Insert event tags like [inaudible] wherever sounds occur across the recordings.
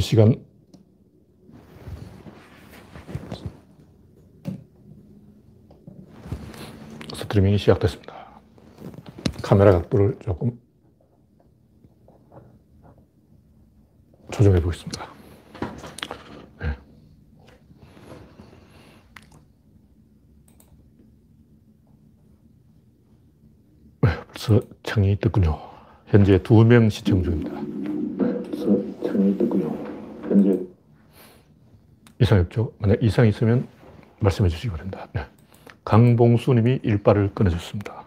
실시간 스트리밍이 시작됐습니다. 카메라 각도를 조금 조정해 보겠습니다. 네. 네, 벌써 창이 떴군요. 현재 두 명 시청 중입니다. 벌써 창이 떴군요. 현재 이상이 없죠? 만약 이상이 있으면 말씀해 주시기 바랍니다. 네. 강봉수 님이 일빠를 끊어줬습니다.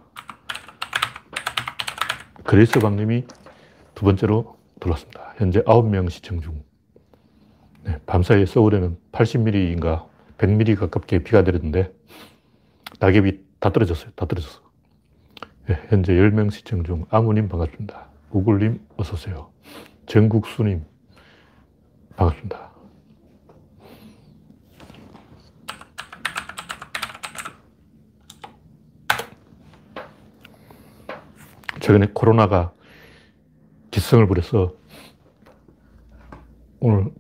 그레이스 박님이 두 번째로 들어왔습니다. 현재 9명 시청 중. 네, 밤사이 서울에는 80mm인가 100mm 가깝게 비가 내렸는데 낙엽이 다 떨어졌어요. 다 떨어졌어. 네, 현재 10명 시청 중 아무님 반갑습니다. 우글님 어서오세요. 정국수님 반갑습니다. 최근에 코로나가 기승을 부려서 오늘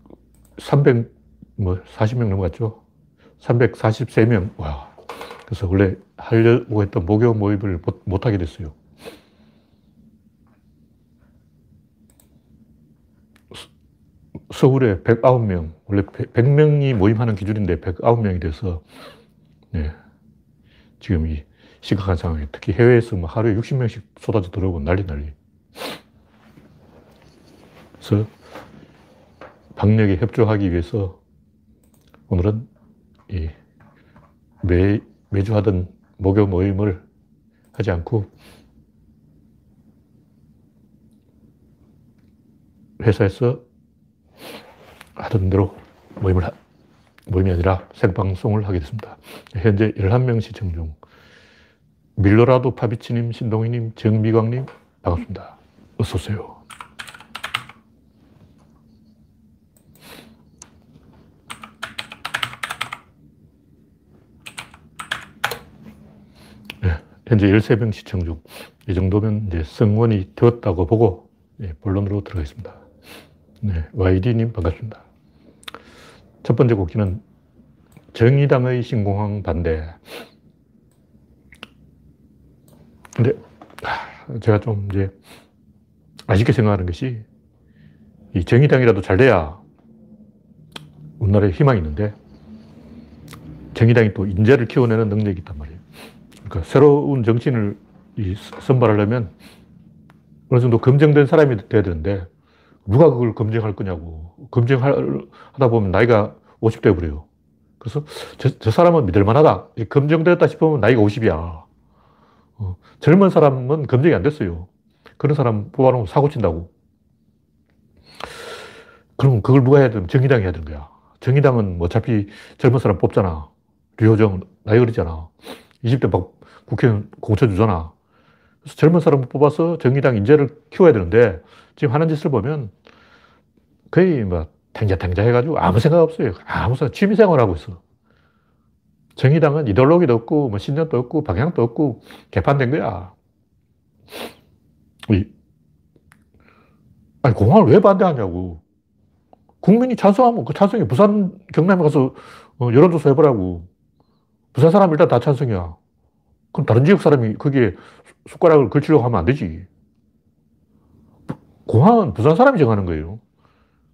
300, 뭐 40명 넘어갔죠. 343명. 와. 그래서 원래 하려고 했던 목요 모임을 못, 못하게 됐어요. 서울에 109명, 원래 100명이 모임하는 기준인데 109명이 돼서, 네. 지금 이 심각한 상황이 특히 해외에서 뭐 하루에 60명씩 쏟아져 들어오고 난리 난리. 그래서 방역에 협조하기 위해서 오늘은 이 매, 매주 하던 목요 모임을 하지 않고 회사에서 하던 대로 모임을, 하, 모임이 아니라 생방송을 하게 됐습니다. 현재 11명 시청 중 밀로라도 파비치님, 신동희님, 정미광님, 반갑습니다. 어서오세요. 네, 현재 13명 시청 중. 이 정도면 이제 성원이 되었다고 보고 예, 본론으로 들어가겠습니다. 네, YD님 반갑습니다. 첫 번째 곡기는 정의당의 신공항 반대. 근데 제가 좀 이제 아쉽게 생각하는 것이 이 정의당이라도 잘 돼야 우리나라에 희망이 있는데 정의당이 또 인재를 키워내는 능력이 있단 말이에요. 그러니까 새로운 정치인을 선발하려면 어느 정도 검증된 사람이 돼야 되는데 누가 그걸 검증할 거냐고. 검증하다 보면 나이가 50 돼버려요. 그래서 저, 저 사람은 믿을 만하다. 검증됐다 싶으면 나이가 50이야. 어, 젊은 사람은 검증이 안 됐어요. 그런 사람 뽑아놓으면 사고 친다고. 그럼 그걸 누가 해야 되면 정의당이 해야 되는 거야. 정의당은 뭐 어차피 젊은 사람 뽑잖아. 류호정, 나이 어리잖아. 20대 막 국회의원 공천 주잖아. 그래서 젊은 사람 뽑아서 정의당 인재를 키워야 되는데 지금 하는 짓을 보면 거의 뭐 탱자탱자 해가지고 아무 생각 없어요. 아무 생각, 취미생활 하고 있어. 정의당은 이데올로기도 없고, 뭐 신념도 없고, 방향도 없고, 개판된 거야. 아니, 공항을 왜 반대하냐고. 국민이 찬성하면 그 찬성이 부산, 경남에 가서 어, 여론조사 해보라고. 부산 사람 일단 다 찬성이야. 그럼 다른 지역 사람이 거기에 숟가락을 걸치려고 하면 안 되지. 공항은 부산 사람이 정하는 거예요.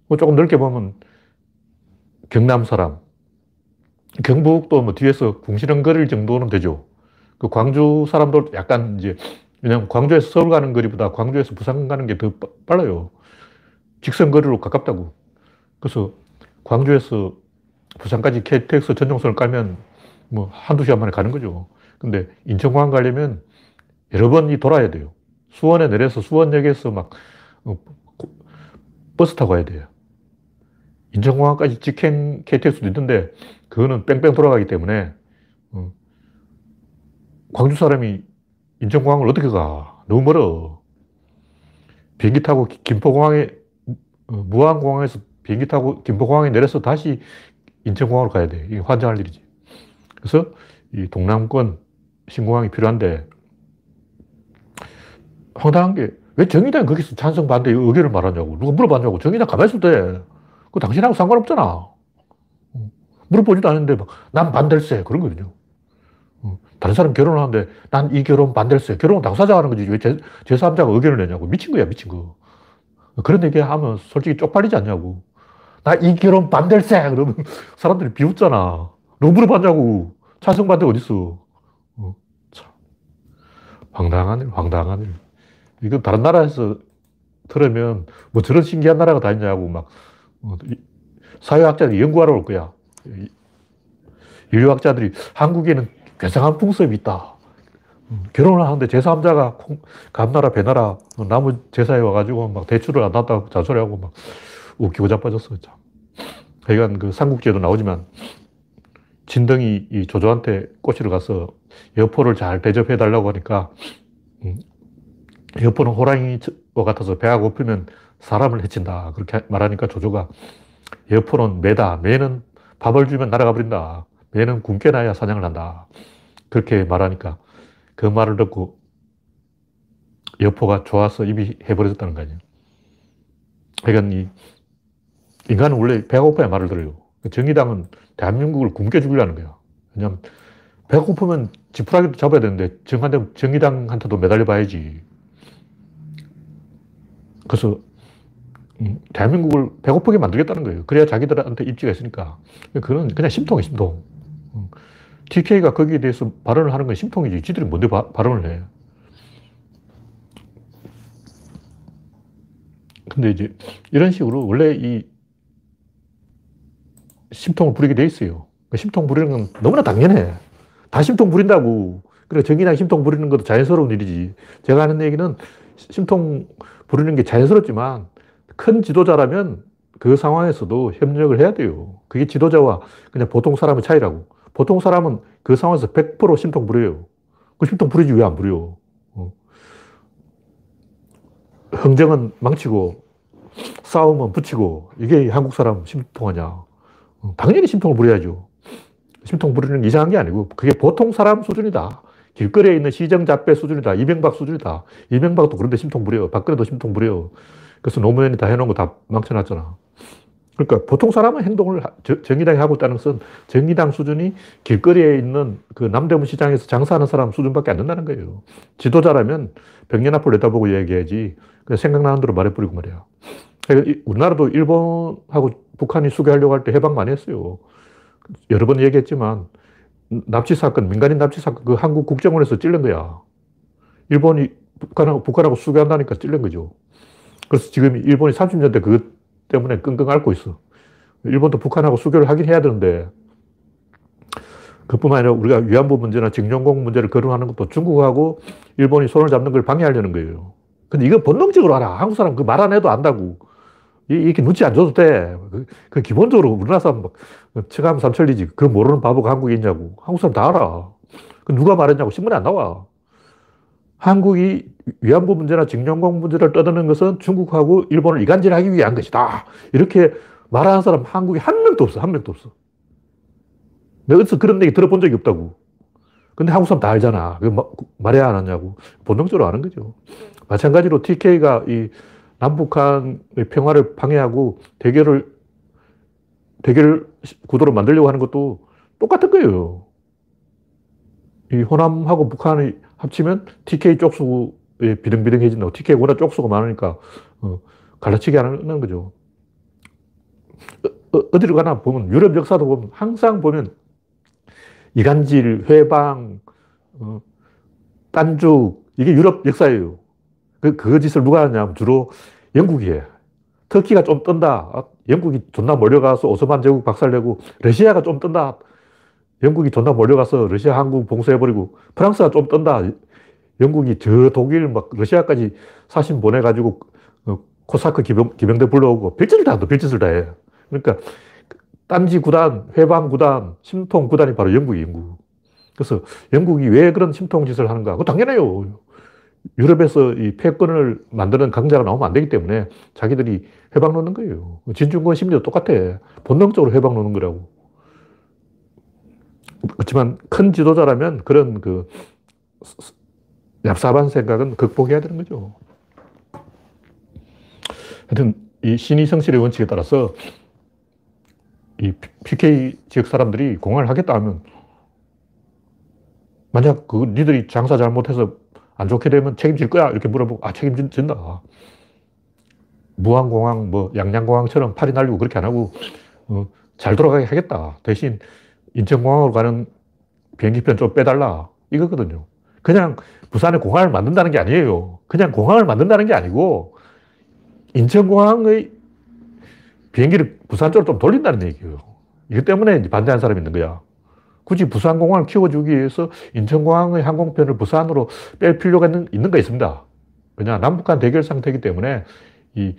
뭐 조금 넓게 보면 경남 사람, 경북도 뭐 뒤에서 궁시렁거릴 정도는 되죠. 그 광주 사람도 약간 이제, 왜냐면 광주에서 서울 가는 거리보다 광주에서 부산 가는 게 더 빨라요. 직선 거리로 가깝다고. 그래서 광주에서 부산까지 KTX 전용선을 깔면 뭐 한두 시간 만에 가는 거죠. 근데 인천공항 가려면 여러 번이 돌아야 돼요. 수원에 내려서 수원역에서 막 어, 버스 타고 가야 돼요. 인천공항까지 직행 KTX도 있는데 그거는 뺑뺑 돌아가기 때문에 어, 광주 사람이 인천공항을 어떻게 가? 너무 멀어. 비행기 타고 김포공항에 어, 무안공항에서 비행기 타고 김포공항에 내려서 다시 인천공항으로 가야 돼. 이게 환장할 일이지. 그래서 이 동남권 신공항이 필요한데 황당한 게 왜 정의당이 거기서 찬성 반대 의견을 말하냐고. 누가 물어봤냐고. 정의당 가만히 있어도 돼. 그 당신하고 상관없잖아. 물어보지도 않는데 막, 난 반댈세. 그런 거거든요. 다른 사람 결혼하는데 난 이 결혼 반댈세. 결혼은 당사자가 하는 거지. 왜 제, 제3자가 의견을 내냐고. 미친 거야, 미친 거. 그런 얘기 하면 솔직히 쪽팔리지 않냐고. 나 이 결혼 반댈세. 그러면 [laughs] 사람들이 비웃잖아. 누구 물어봤냐고. 찬성 반대 어딨어. 어, 참. 황당한 일, 황당한 일. 이거 다른 나라에서 들으면 뭐 저런 신기한 나라가 다 있냐고 막 어, 사회학자들이 연구하러 올 거야. 인류학자들이 한국에는 괴상한 풍습이 있다. 음, 결혼을 하는데 제3자가 감나라, 배나라, 남은 제사에 와가지고 막 대출을 안 났다고 잔소리하고 막 웃기고 자빠졌어. 참. 하여간 그 삼국지에도 나오지만 진덩이 이 조조한테 꼬시러 가서 여포를 잘 대접해 달라고 하니까 음, 여포는 호랑이와 같아서 배가 고프면 사람을 해친다. 그렇게 말하니까 조조가 여포는 매다. 매는 밥을 주면 날아가 버린다. 매는 굶게 나야 사냥을 한다. 그렇게 말하니까 그 말을 듣고 여포가 좋아서 입이 해버렸다는 거 아니에요. 그러니까 이 인간은 원래 배가 고파야 말을 들어요. 정의당은 대한민국을 굶겨 죽이려는 거야. 왜냐면 배가 고프면 지푸라기도 잡아야 되는데 정한테, 정의당한테도 매달려 봐야지. 그래서 음, 대한민국을 배고프게 만들겠다는 거예요. 그래야 자기들한테 입지가 있으니까. 그건 그냥 심통이 심통. TK가 음. 거기에 대해서 발언을 하는 건 심통이지. 지들이 뭔데 바, 발언을 해. 근데 이제 이런 식으로 원래 이 심통을 부리게 돼 있어요. 그 심통 부리는 건 너무나 당연해. 다 심통 부린다고. 그래, 정의당 심통 부리는 것도 자연스러운 일이지. 제가 하는 얘기는 심통 부리는 게 자연스럽지만 큰 지도자라면 그 상황에서도 협력을 해야 돼요. 그게 지도자와 그냥 보통 사람의 차이라고. 보통 사람은 그 상황에서 100% 심통 부려요. 그 심통 부리지 왜 안 부려? 어. 흥정은 망치고 싸움은 붙이고 이게 한국 사람 심통하냐. 어. 당연히 심통을 부려야죠. 심통 부리는 이상한 게 아니고 그게 보통 사람 수준이다. 길거리에 있는 시정잡배 수준이다. 이명박 수준이다. 이명박도 그런데 심통 부려. 박근혜도 심통 부려. 그래서 노무현이 다 해놓은 거 다 망쳐놨잖아. 그러니까 보통 사람은 행동을 정의당이 하고 있다는 것은 정의당 수준이 길거리에 있는 그 남대문 시장에서 장사하는 사람 수준밖에 안 된다는 거예요. 지도자라면 백년 앞을 내다보고 얘기해야지. 생각나는 대로 말해버리고 말이야. 그러니까 우리나라도 일본하고 북한이 수교하려고 할 때 해방 많이 했어요. 여러 번 얘기했지만 납치 사건, 민간인 납치 사건, 그 한국 국정원에서 찔른 거야. 일본이 북한하고, 북한하고 수교한다니까 찔른 거죠. 그래서 지금 일본이 30년 대 그것 때문에 끙끙 앓고 있어. 일본도 북한하고 수교를 하긴 해야 되는데, 그뿐만 아니라 우리가 위안부 문제나 징용공 문제를 거론하는 것도 중국하고 일본이 손을 잡는 걸 방해하려는 거예요. 근데 이건 본능적으로 알아. 한국 사람 그 말 안 해도 안다고. 이렇게 눈치 안 줘도 돼. 그, 그 기본적으로 우리나라 사람 막 척하면 삼천리지. 그 모르는 바보가 한국에 있냐고. 한국 사람 다 알아. 그 누가 말했냐고 신문에 안 나와. 한국이 위안부 문제나 징용공 문제를 떠드는 것은 중국하고 일본을 이간질하기 위한 것이다. 이렇게 말하는 사람 한국에 한 명도 없어. 한 명도 없어. 내가 어디서 그런 얘기 들어본 적이 없다고. 근데 한국 사람 다 알잖아. 그 말해야 안 하냐고. 본능적으로 아는 거죠. 마찬가지로 TK가 이 남북한의 평화를 방해하고 대결을, 대결 구도로 만들려고 하는 것도 똑같은 거예요. 이 호남하고 북한이 합치면 TK 쪽수에 비등비등해진다고. TK가 워낙 쪽수가 많으니까, 어, 갈라치기 하는 거죠. 어, 어 디를 가나 보면, 유럽 역사도 보면, 항상 보면, 이간질, 회방, 어, 딴죽, 이게 유럽 역사예요. 그, 그 짓을 누가 하냐면 주로 영국이 해. 터키가 좀 뜬다. 아, 영국이 존나 몰려가서 오스만 제국 박살내고, 러시아가 좀 뜬다. 영국이 존나 몰려가서 러시아 한국 봉쇄해버리고, 프랑스가 좀 뜬다. 영국이 저 독일 막 러시아까지 사신 보내가지고, 어, 코사크 기병, 기병대 불러오고, 별짓을 다 한다. 별짓을 다 해. 그러니까, 딴지 구단, 회방 구단, 심통 구단이 바로 영국이 영국. 그래서 영국이 왜 그런 심통 짓을 하는가? 그거 당연해요. 유럽에서 이 패권을 만드는 강자가 나오면 안 되기 때문에 자기들이 해방 놓는 거예요. 진중권 심리도 똑같아. 본능적으로 해방 놓는 거라고. 그렇지만 큰 지도자라면 그런 그 얍삽한 생각은 극복해야 되는 거죠. 하여튼 이 신의 성실의 원칙에 따라서 이 PK 지역 사람들이 공항을 하겠다 하면 만약 그 니들이 장사 잘못해서 안 좋게 되면 책임질 거야 이렇게 물어보고 아 책임진다. 무한공항 뭐 양양공항처럼 팔이 날리고 그렇게 안 하고 어, 잘 돌아가게 하겠다. 대신 인천공항으로 가는 비행기편 좀 빼달라. 이거거든요. 그냥 부산에 공항을 만든다는 게 아니에요 그냥 공항을 만든다는 게 아니고 인천공항의 비행기를 부산 쪽으로 좀 돌린다는 얘기예요. 이것 때문에 반대하는 사람이 있는 거야. 굳이 부산공항을 키워주기 위해서 인천공항의 항공편을 부산으로 뺄 필요가 있는, 있는가 있습니다. 왜냐, 남북한 대결 상태이기 때문에 이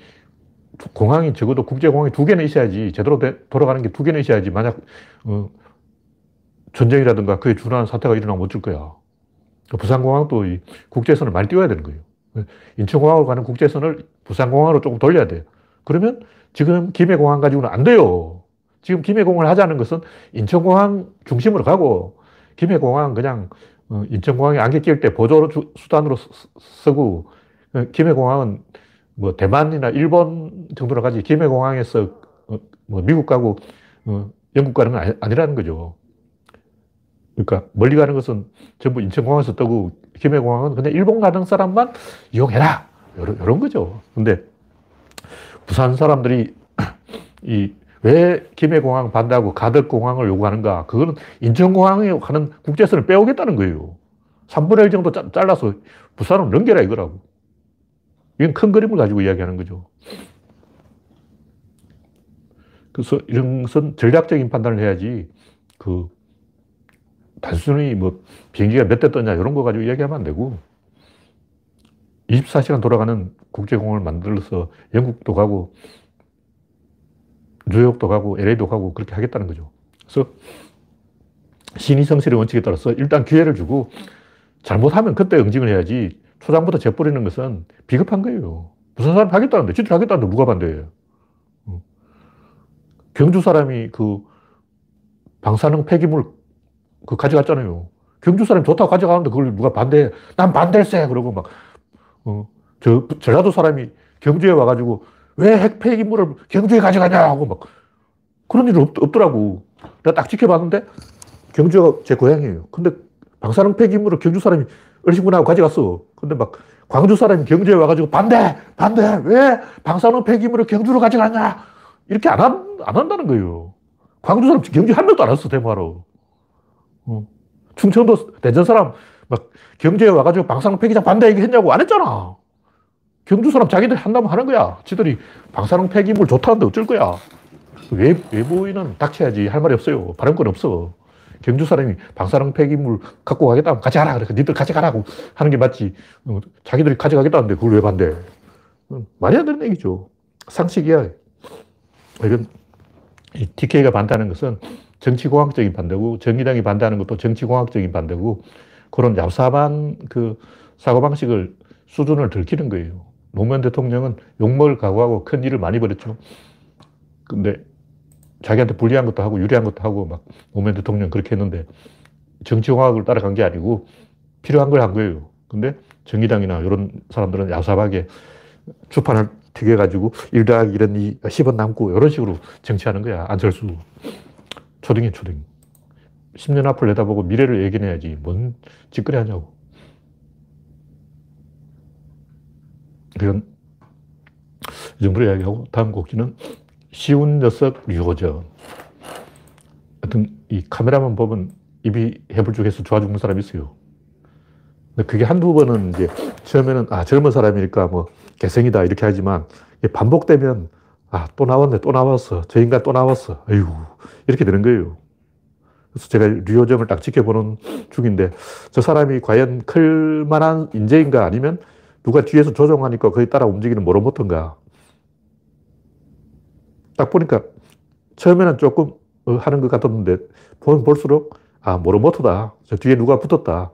공항이 적어도 국제공항이 두 개는 있어야지, 제대로 되, 돌아가는 게 두 개는 있어야지, 만약, 어, 전쟁이라든가 그에 준하는 사태가 일어나면 어쩔 거야. 부산공항도 이 국제선을 많이 띄워야 되는 거예요. 인천공항으로 가는 국제선을 부산공항으로 조금 돌려야 돼요. 그러면 지금 김해공항 가지고는 안 돼요. 지금 김해공항을 하자는 것은 인천공항 중심으로 가고 김해공항 그냥 어, 인천공항에 안개 낄때 보조 수단으로 쓰고 어, 김해공항은 뭐 대만이나 일본 정도로 가지 김해공항에서 어, 뭐 미국 가고 영국 가는 건 아니라는 거죠. 그러니까 멀리 가는 것은 전부 인천공항에서 뜨고 김해공항은 그냥 일본 가는 사람만 이용해라. 이런, 이런 거죠. 근데 부산 사람들이 [clears throat] 이 왜 김해공항 반대하고 가덕공항을 요구하는가? 그거는 인천공항에 가는 국제선을 빼오겠다는 거예요. 3분의 1 정도 잘라서 부산으로 넘겨라 이거라고. 이건 큰 그림을 가지고 이야기하는 거죠. 그래서 이런 것은 전략적인 판단을 해야지 그 단순히 뭐 비행기가 몇 대 떴냐 이런 거 가지고 이야기하면 안 되고 24시간 돌아가는 국제공항을 만들어서 영국도 가고 뉴욕도 가고 LA도 가고 그렇게 하겠다는 거죠. 그래서 신의성실의 원칙에 따라서 일단 기회를 주고 잘못하면 그때 응징을 해야지 초장부터 재뿌리는 것은 비겁한 거예요. 무슨 사람 하겠다는데, 진짜 하겠다는데 누가 반대해요? 어. 경주 사람이 그 방사능 폐기물 그 가져갔잖아요. 경주 사람이 좋다고 가져가는데 그걸 누가 반대해? 난 반대세! 그러고 막 어, 저, 전라도 사람이 경주에 와가지고 왜 핵폐기 물을 경주에 가져가냐 하고 막 그런 일 없, 없더라고. 내가 딱 지켜봤는데 경주가 제 고향이에요. 근데 방사능 폐기물을 경주 사람이 얼씨구나하고 가져갔어. 근데 막 광주 사람이 경주에 와가지고 반대! 반대! 왜 방사능 폐기물을 경주로 가져가냐? 이렇게 안, 한, 안 한다는 거예요. 광주 사람 경주 한 명도 안 왔어, 대마로. 어. 충청도 대전 사람 막 경제에 와가지고 방사능 폐기장 반대 얘기했냐고 안 했잖아. 경주 사람 자기들 한다면 하는 거야. 지들이 방사능 폐기물 좋다는데 어쩔 거야. 외, 외부인은 닥쳐야지 할 말이 없어요. 발언권 없어. 경주 사람이 방사능 폐기물 갖고 가겠다 면 같이 가라. 그러니까 니들 같이 가라고 하는 게 맞지. 어, 자기들이 가져가겠다는데 그걸 왜 반대? 어, 말이 안 되는 얘기죠. 상식이야. 이건 TK가 반대하는 것은 정치공학적인 반대고 정의당이 반대하는 것도 정치공학적인 반대고 그런 얍삽한 그 사고방식을 수준을 들키는 거예요. 노무현 대통령은 욕먹을 각오하고 큰 일을 많이 벌였죠. 근데 자기한테 불리한 것도 하고 유리한 것도 하고 막 노무현 대통령 그렇게 했는데 정치공학을 따라간 게 아니고 필요한 걸 한 거예요. 근데 정의당이나 이런 사람들은 야삽하게 주판을 튀겨가지고 1 더하기 1은 10원 남고 이런 식으로 정치하는 거야. 안철수. 초등이 초등. 10년 앞을 내다보고 미래를 예견해야지. 뭔 짓거리 하냐고. 그건 이 정도로 이야기하고 다음 곡지는 쉬운 녀석 류호전. 하여튼 이 카메라만 보면 입이 해불쭉해서 좋아 죽는 사람이 있어요. 근데 그게 한두 번은 이제 처음에는 아, 젊은 사람이니까 뭐 개성이다 이렇게 하지만 반복되면 아, 또 나왔네, 또 나왔어. 저 인간 또 나왔어. 아이고, 이렇게 되는 거예요. 그래서 제가 류호정을 딱 지켜보는 중인데 저 사람이 과연 클 만한 인재인가 아니면 누가 뒤에서 조종하니까 거기 따라 움직이는 모로모토인가. 딱 보니까 처음에는 조금 어, 하는 것 같았는데 보면 볼수록 아, 모로모토다. 저 뒤에 누가 붙었다.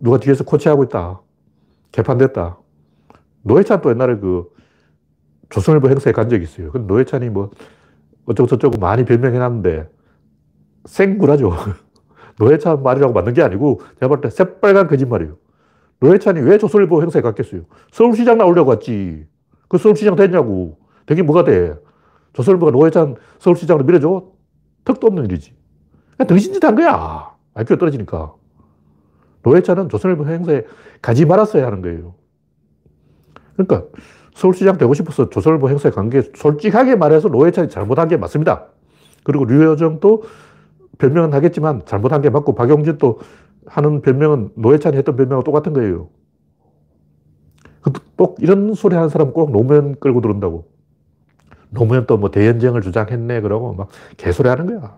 누가 뒤에서 코치하고 있다. 개판됐다. 노회찬 또 옛날에 그 조선일보 행사에 간 적이 있어요. 근데 노회찬이 뭐 어쩌고 저쩌고 많이 변명해놨는데 생구라죠. [laughs] 노회찬 말이라고 맞는 게 아니고 제가 볼 때 새빨간 거짓말이에요. 노회찬이 왜 조선일보 행사에 갔겠어요? 서울시장 나오려고 왔지. 그 서울시장 됐냐고. 되게 뭐가 돼? 조선일보가 노회찬 서울시장으로 밀어줘? 턱도 없는 일이지. 등신짓 한 거야. IQ가 떨어지니까. 노회찬은 조선일보 행사에 가지 말았어야 하는 거예요. 그러니까 서울시장 되고 싶어서 조선일보 행사에 간 게 솔직하게 말해서 노회찬이 잘못한 게 맞습니다. 그리고 류여정도 변명은 하겠지만 잘못한 게 맞고 박용진도 하는 변명은 노회찬이 했던 변명과 똑같은 거예요. 꼭 이런 소리 하는 사람 꼭 노무현 끌고 들어온다고. 노무현 또 뭐 대연정을 주장했네 그러고 막 개소리 하는 거야.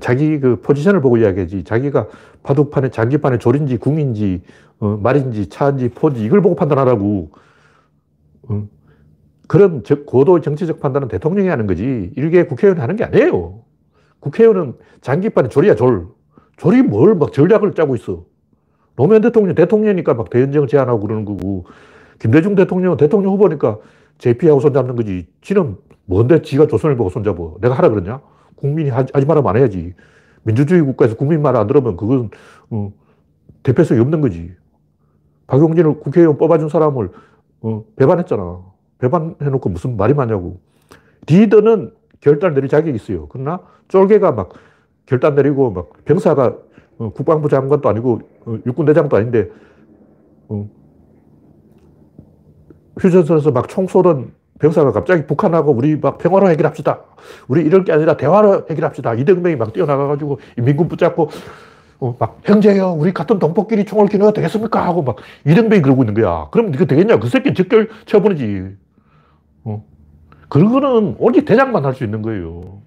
자기 그 포지션을 보고 이야기하지. 자기가 바둑판에 장기판에 졸인지 궁인지 어, 말인지 차인지 포지 이걸 보고 판단하라고. 어. 그런 고도 정치적 판단은 대통령이 하는 거지. 일개 국회의원이 하는 게 아니에요. 국회의원은 장기판에 졸이야 졸. 졸이 뭘 막 전략을 짜고 있어. 노무현 대통령 대통령이니까 막 대연정 제안하고 그러는 거고 김대중 대통령 대통령 후보니까 JP하고 손잡는 거지. 지는 뭔데 지가 조선을 보고 손잡어. 내가 하라 그러냐? 국민이 하지, 하지 말하면 안 해야지. 민주주의 국가에서 국민 말안 들으면 그건 어, 대표성이 없는 거지. 박용진을 국회의원 뽑아준 사람을 어, 배반했잖아. 배반해놓고 무슨 말이 많냐고. 리더는 결단 내릴 자격이 있어요. 그러나 쫄개가 막 결단 내리고 막 병사가 어, 국방부 장관도 아니고 어, 육군 대장도 아닌데 어, 휴전선에서 막 총 쏘던 병사가 갑자기 북한하고 우리 막 평화로 해결합시다. 우리 이럴 게 아니라 대화로 해결합시다. 이등병이 막 뛰어나가가지고 민군 붙잡고 어, 막 형제요, 우리 같은 동포끼리 총을 겨누어 되겠습니까? 하고 막 이등병이 그러고 있는 거야. 그럼 이거 되겠냐? 그 새끼 적결 쳐버리지. 어. 그런 거는 오직 대장만 할 수 있는 거예요.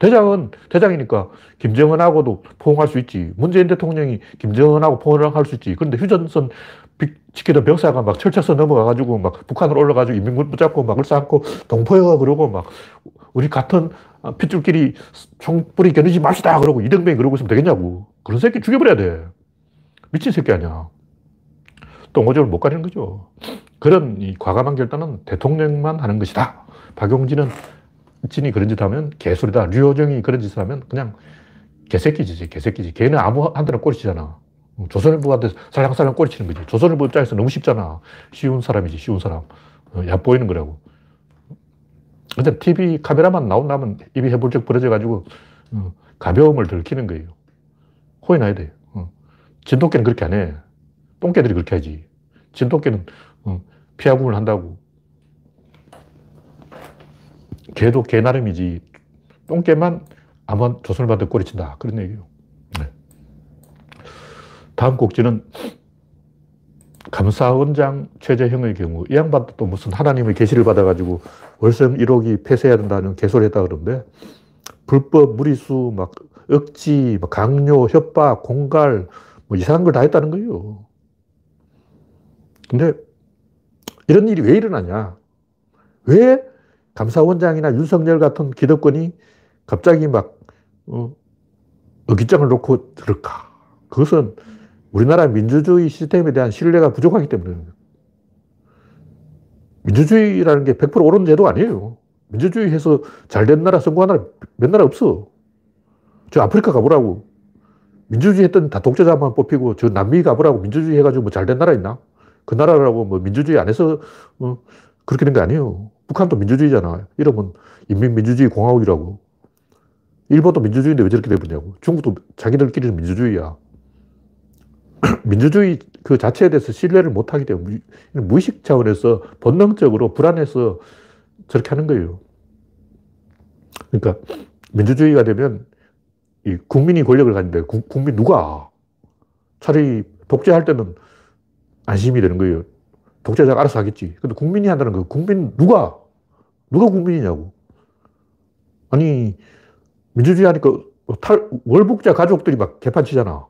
대장은 대장이니까 김정은하고도 포옹할 수 있지. 문재인 대통령이 김정은하고 포옹을 할 수 있지. 그런데 휴전선 지키던 병사가 막 철쳐서 넘어가가지고 막 북한으로 올라가지고 인민군 붙잡고 막 을싸안고 동포여 그러고 막 우리 같은 핏줄끼리 총뿌리 겨누지 맙시다 그러고 이등병이 그러고 있으면 되겠냐고. 그런 새끼 죽여버려야 돼. 미친 새끼 아니야. 똥오줌을 못 가리는 거죠. 그런 이 과감한 결단은 대통령만 하는 것이다. 박용진은 진이 그런 짓 하면 개소리다. 류호정이 그런 짓을 하면 그냥 개새끼지, 개새끼지. 걔는 아무 한테나 꼬리치잖아. 조선일보한테 살랑살랑 꼬리치는 거지. 조선일보 입장에서 너무 쉽잖아. 쉬운 사람이지, 쉬운 사람. 어, 얕보이는 거라고. 근데 TV 카메라만 나온다면 입이 해불쩍 벌어져가지고 어, 가벼움을 들키는 거예요. 호이 나야 돼. 어. 진돗개는 그렇게 안 해. 똥개들이 그렇게 하지. 진돗개는 피하구을 한다고. 개도 개 나름이지. 똥개만 아마 조선일보한테 꼬리친다. 그런 얘기예요. 다음 곡지는 감사원장 최재형의 경우 이 양반도 또 무슨 하나님의 계시를 받아가지고 월성 1호기 폐쇄해야 된다는 개소리 했다 그러는데 불법 무리수 막 억지 막 강요 협박 공갈 뭐 이상한 걸 다 했다는 거예요. 근데 이런 일이 왜 일어나냐? 왜 감사원장이나 윤석열 같은 기득권이 갑자기 막 어, 어깃장을 놓고 들을까? 그것은 우리나라 민주주의 시스템에 대한 신뢰가 부족하기 때문에 민주주의라는 게 100% 옳은 제도 아니에요. 민주주의 해서 잘 된 나라, 성공한 나라 몇 나라 없어. 저 아프리카 가보라고. 민주주의 했던 다 독재자만 뽑히고 저 남미 가보라고 민주주의 해가지고 뭐 잘 된 나라 있나? 그 나라라고 뭐 민주주의 안에서 어 그렇게 된거 아니에요. 북한도 민주주의잖아. 이러면 인민민주주의 공화국이라고. 일본도 민주주의인데 왜 저렇게 돼버냐고. 중국도 자기들끼리는 민주주의야. [clears throat] 민주주의 그 자체에 대해서 신뢰를 못 하기 때문에 무의식 차원에서 본능적으로 불안해서 저렇게 하는 거예요. 그러니까 민주주의가 되면 이 국민이 권력을 가진데 구, 국민 누가 차라리 독재할 때는 안심이 되는 거예요. 독재자가 알아서 하겠지. 근데 국민이 한다는 거 국민 누가 누가 국민이냐고. 아니 민주주의 하니까 탈, 월북자 가족들이 막 개판 치잖아.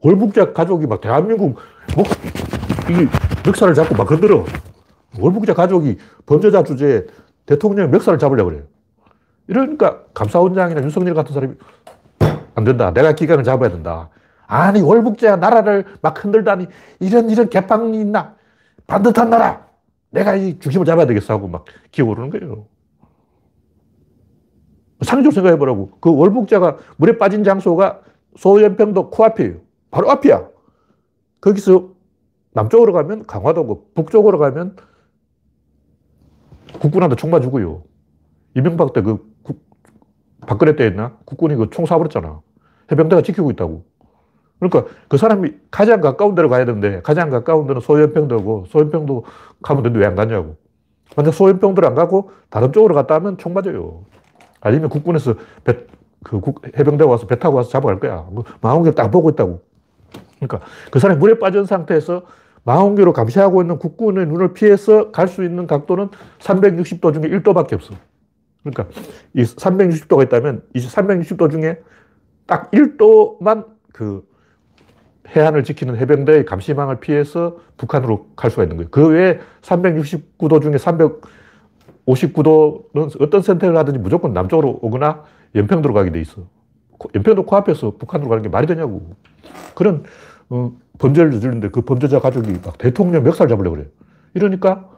월북자 가족이 막 대한민국 목, 이 멱살을 잡고 막 건드려. 월북자 가족이 범죄자 주제에 대통령 멱살을 잡으려고 그래요. 이러니까 감사원장이나 윤석열 같은 사람이 안 된다. 내가 기강을 잡아야 된다. 아니, 월북자 나라를 막 흔들다니 이런 이런 개판이 있나? 반듯한 나라! 내가 이 중심을 잡아야 되겠어 하고 막 기어오르는 거예요. 상식적으로 생각해 보라고. 그 월북자가 물에 빠진 장소가 소연평도 코앞이에요. 바로 앞이야. 거기서 남쪽으로 가면 강화도고 북쪽으로 가면 국군한테 총 맞고요. 이명박 때 그 박근혜 때 했나? 국군이 그 총 쏴버렸잖아. 해병대가 지키고 있다고. 그러니까 그 사람이 가장 가까운 데로 가야 되는데 가장 가까운 데는 소연평도고 소연평도 가면 되는데 왜 안 가냐고. 만약 소연평도를 안 가고 다른 쪽으로 갔다 하면 총 맞아요. 아니면 국군에서 배, 그 국, 해병대 와서 배 타고 와서 잡아갈 거야. 뭐 망원경 딱 보고 있다고. 그러니까 그 사람이 물에 빠진 상태에서 망원경으로 감시하고 있는 국군의 눈을 피해서 갈 수 있는 각도는 360도 중에 1도밖에 없어. 그러니까 이 360도가 있다면 이 360도 중에 딱 1도만 그 해안을 지키는 해병대의 감시망을 피해서 북한으로 갈 수가 있는 거예요. 그 외에 369도 중에 359도는 어떤 선택을 하든지 무조건 남쪽으로 오거나 연평도로 가게 돼 있어. 연평도 코앞에서 북한으로 가는 게 말이 되냐고. 그런 어, 범죄를 저지르는데 그 범죄자 가족이 막 대통령 멱살 잡으려고 그래요. 이러니까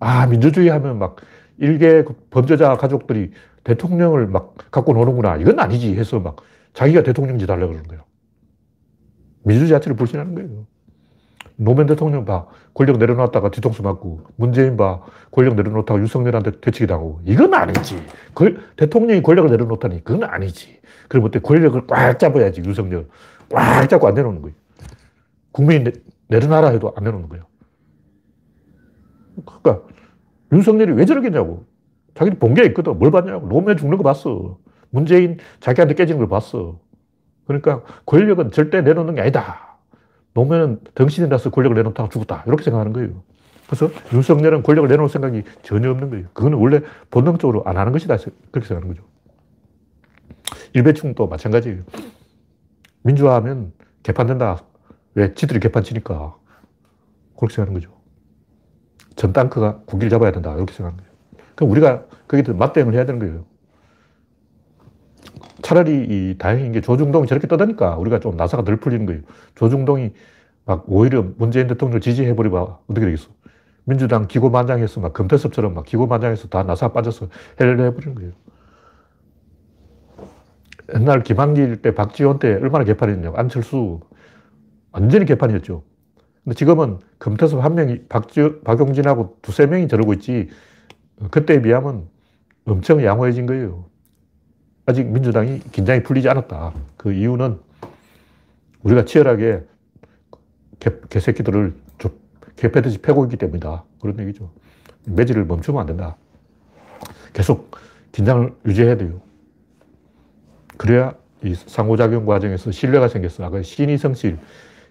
아 민주주의 하면 막 일개 그 범죄자 가족들이 대통령을 막 갖고 노는구나. 이건 아니지 해서 막 자기가 대통령 짓 하려고 그러는 거예요. 민주주의 자체를 불신하는 거예요. 노무현 대통령 봐. 권력 내려놨다가 뒤통수 맞고, 문재인 봐. 권력 내려놓다가 윤석열한테 되치기 당하고. 이건 아니지. 걸, 대통령이 권력을 내려놓다니, 그건 아니지. 그럼 어때? 권력을 꽉 잡아야지, 윤석열. 꽉 잡고 안 내놓는 거예요. 국민이 내, 내려놔라 해도 안 내놓는 거예요. 그러니까, 윤석열이 왜 저러겠냐고. 자기는 본 게 있거든. 뭘 봤냐고. 노무현 죽는 거 봤어. 문재인 자기한테 깨지는 걸 봤어. 그러니까 권력은 절대 내놓는 게 아니다. 노무현은 덩신이 나서 권력을 내놓다가 죽었다. 이렇게 생각하는 거예요. 그래서 윤석열은 권력을 내놓을 생각이 전혀 없는 거예요. 그거는 원래 본능적으로 안 하는 것이다. 그렇게 생각하는 거죠. 일배충도 마찬가지예요. 민주화하면 개판된다. 왜? 지들이 개판 치니까. 그렇게 생각하는 거죠. 전 땅크가 국기를 잡아야 된다. 이렇게 생각하는 거예요. 그럼 우리가 거기에 맞대응을 해야 되는 거예요. 차라리 이 다행인 게 조중동이 저렇게 떠다니까 우리가 좀 나사가 덜 풀리는 거예요. 조중동이 막 오히려 문재인 대통령을 지지해버리면 어떻게 되겠어? 민주당 기고만장해서 막 금태섭처럼 막 기고만장해서 다 나사 빠져서 헬레 해버리는 거예요. 옛날 김한길 때 박지원 때 얼마나 개판이었냐고. 안철수 완전히 개판이었죠. 근데 지금은 금태섭 한 명이 박지, 박용진하고 두세 명이 저러고 있지 그때에 비하면 엄청 양호해진 거예요. 아직 민주당이 긴장이 풀리지 않았다. 그 이유는 우리가 치열하게 개, 개새끼들을 개패듯이 패고 있기 때문이다. 그런 얘기죠. 매질을 멈추면 안 된다. 계속 긴장을 유지해야 돼요. 그래야 이 상호작용 과정에서 신뢰가 생겼어. 아까 신의 성실.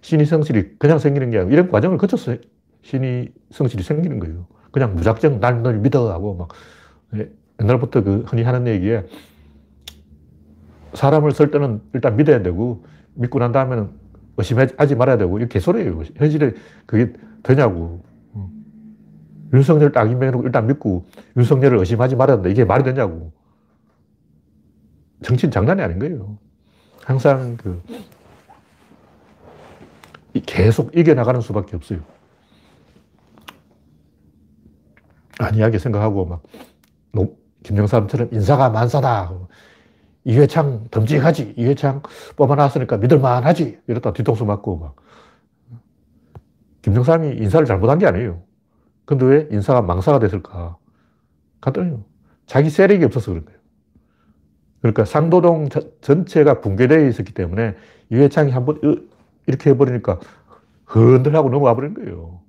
신의 성실이 그냥 생기는 게 아니고 이런 과정을 거쳐서 신의 성실이 생기는 거예요. 그냥 무작정 날 널 믿어 하고 막 예, 옛날부터 그 흔히 하는 얘기에 사람을 쓸 때는 일단 믿어야 되고 믿고 난 다음에는 의심하지 말아야 되고 이게 개소리예요. 현실에 그게 되냐고. 윤석열 딱 임명해놓고 일단 믿고 윤석열을 의심하지 말아야 된다. 이게 말이 되냐고. 정치는 장난이 아닌 거예요. 항상 그 계속 이겨나가는 수밖에 없어요. 아니하게 생각하고 막 김영삼처럼 인사가 만사다. 이회창 덤직하지. 이회창 뽑아놨으니까 믿을만하지. 이러다 뒤통수 맞고 막. 김정삼이 인사를 잘못한 게 아니에요. 근데 왜 인사가 망사가 됐을까? 간단해요. 자기 세력이 없어서 그런 거예요. 그러니까 상도동 전체가 붕괴되어 있었기 때문에 이회창이 한번 이렇게 해버리니까 흔들하고 넘어가 버린 거예요.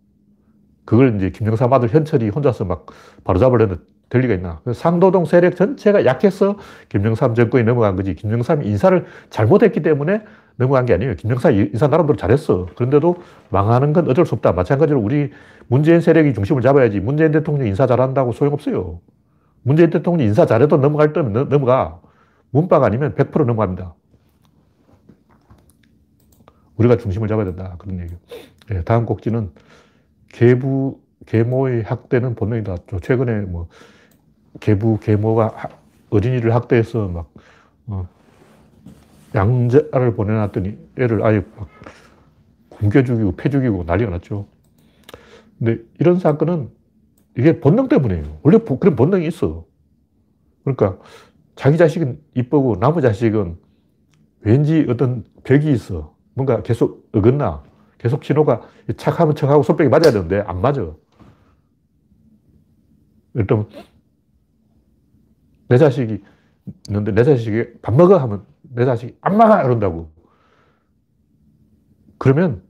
그걸 이제 김정삼 아들 현철이 혼자서 막 바로잡으려는 될 리가 있나. 상도동 세력 전체가 약해서 김정삼 정권이 넘어간 거지. 김정삼이 인사를 잘못했기 때문에 넘어간 게 아니에요. 김정삼 인사 나름대로 잘했어. 그런데도 망하는 건 어쩔 수 없다. 마찬가지로 우리 문재인 세력이 중심을 잡아야지. 문재인 대통령 인사 잘한다고 소용없어요. 문재인 대통령 인사 잘해도 넘어갈 때면 넘어가. 문바가 아니면 100% 넘어갑니다. 우리가 중심을 잡아야 된다. 그런 얘기예요. 네, 다음 곡지는 계부, 계모의 학대는 본능이다. 최근에 뭐 계부, 계모가 어린이를 학대해서 막, 어, 양자를 보내놨더니 애를 아예 막 굶겨 죽이고 패 죽이고 난리가 났죠. 근데 이런 사건은 이게 본능 때문이에요. 원래 그런 본능이 있어. 그러니까 자기 자식은 이쁘고 나무 자식은 왠지 어떤 벽이 있어. 뭔가 계속 어긋나. 계속 신호가 착하면 척하고 손뼉이 맞아야 되는데 안 맞아. 일단 내 자식이 있는데 내 자식이 밥 먹어 하면 내 자식이 안 먹어 이런다고. 그러면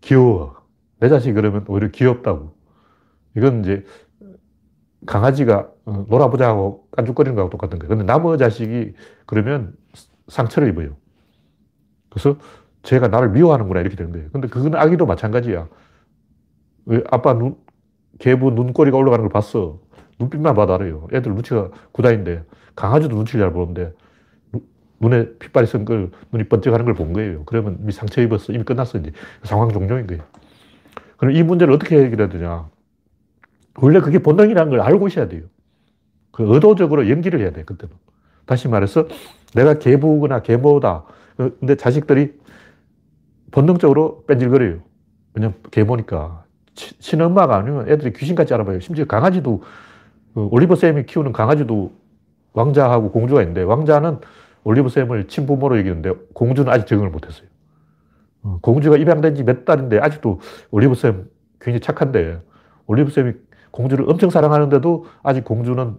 귀여워. 내 자식이 그러면 오히려 귀엽다고. 이건 이제 강아지가 어, 놀아보자 하고 깐죽거리는 거하고 똑같은 거예요. 근데 나무 자식이 그러면 상처를 입어요. 그래서 쟤가 나를 미워하는구나 이렇게 되는 거예요. 근데 그건 아기도 마찬가지야. 아빠 눈, 개부 눈꼬리가 올라가는 걸 봤어. 눈빛만 봐도 알아요. 애들 눈치가 구다인데 강아지도 눈치를 잘 보는데 눈에 핏발이 쓴 걸 눈이 번쩍하는 걸 본 거예요. 그러면 이미 상처 입었어. 이미 끝났어. 이제 상황 종료인 거예요. 그럼 이 문제를 어떻게 해결해야 되냐. 원래 그게 본능이라는 걸 알고 있어야 돼요. 그 의도적으로 연기를 해야 돼, 그때는. 다시 말해서 내가 개부거나 개모다. 근데 자식들이 본능적으로 뺀질거려요. 왜냐면 개모니까. 친엄마가 아니면 애들이 귀신같이 알아봐요. 심지어 강아지도, 그 올리버 쌤이 키우는 강아지도 왕자하고 공주가 있는데, 왕자는 올리브 쌤을 친부모로 여기는데, 공주는 아직 적응을 못했어요. 어, 공주가 입양된 지 몇 달인데, 아직도 올리브 쌤 굉장히 착한데, 올리브 쌤이 공주를 엄청 사랑하는데도 아직 공주는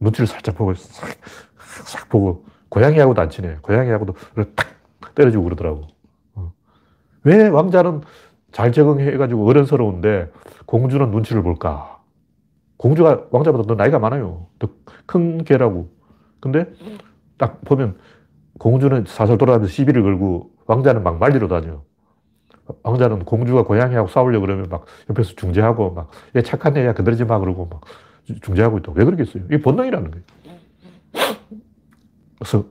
눈치를 살짝 보고, 싹, 싹 보고, 고양이하고도 안 친해. 고양이하고도 탁 때려주고 그러더라고. 어. 왜 왕자는 잘 적응해가지고 어른스러운데 공주는 눈치를 볼까? 공주가 왕자보다 더 나이가 많아요. 더 큰 개라고. 근데 딱 보면 공주는 사설 돌아다니면서 시비를 걸고 왕자는 막 말리러 다녀. 왕자는 공주가 고양이하고 싸우려고 그러면 막 옆에서 중재하고 막, 얘 착한 애야, 건드리지 마, 그러고 막 중재하고 있다. 왜 그러겠어요? 이게 본능이라는 거예요. 그래서,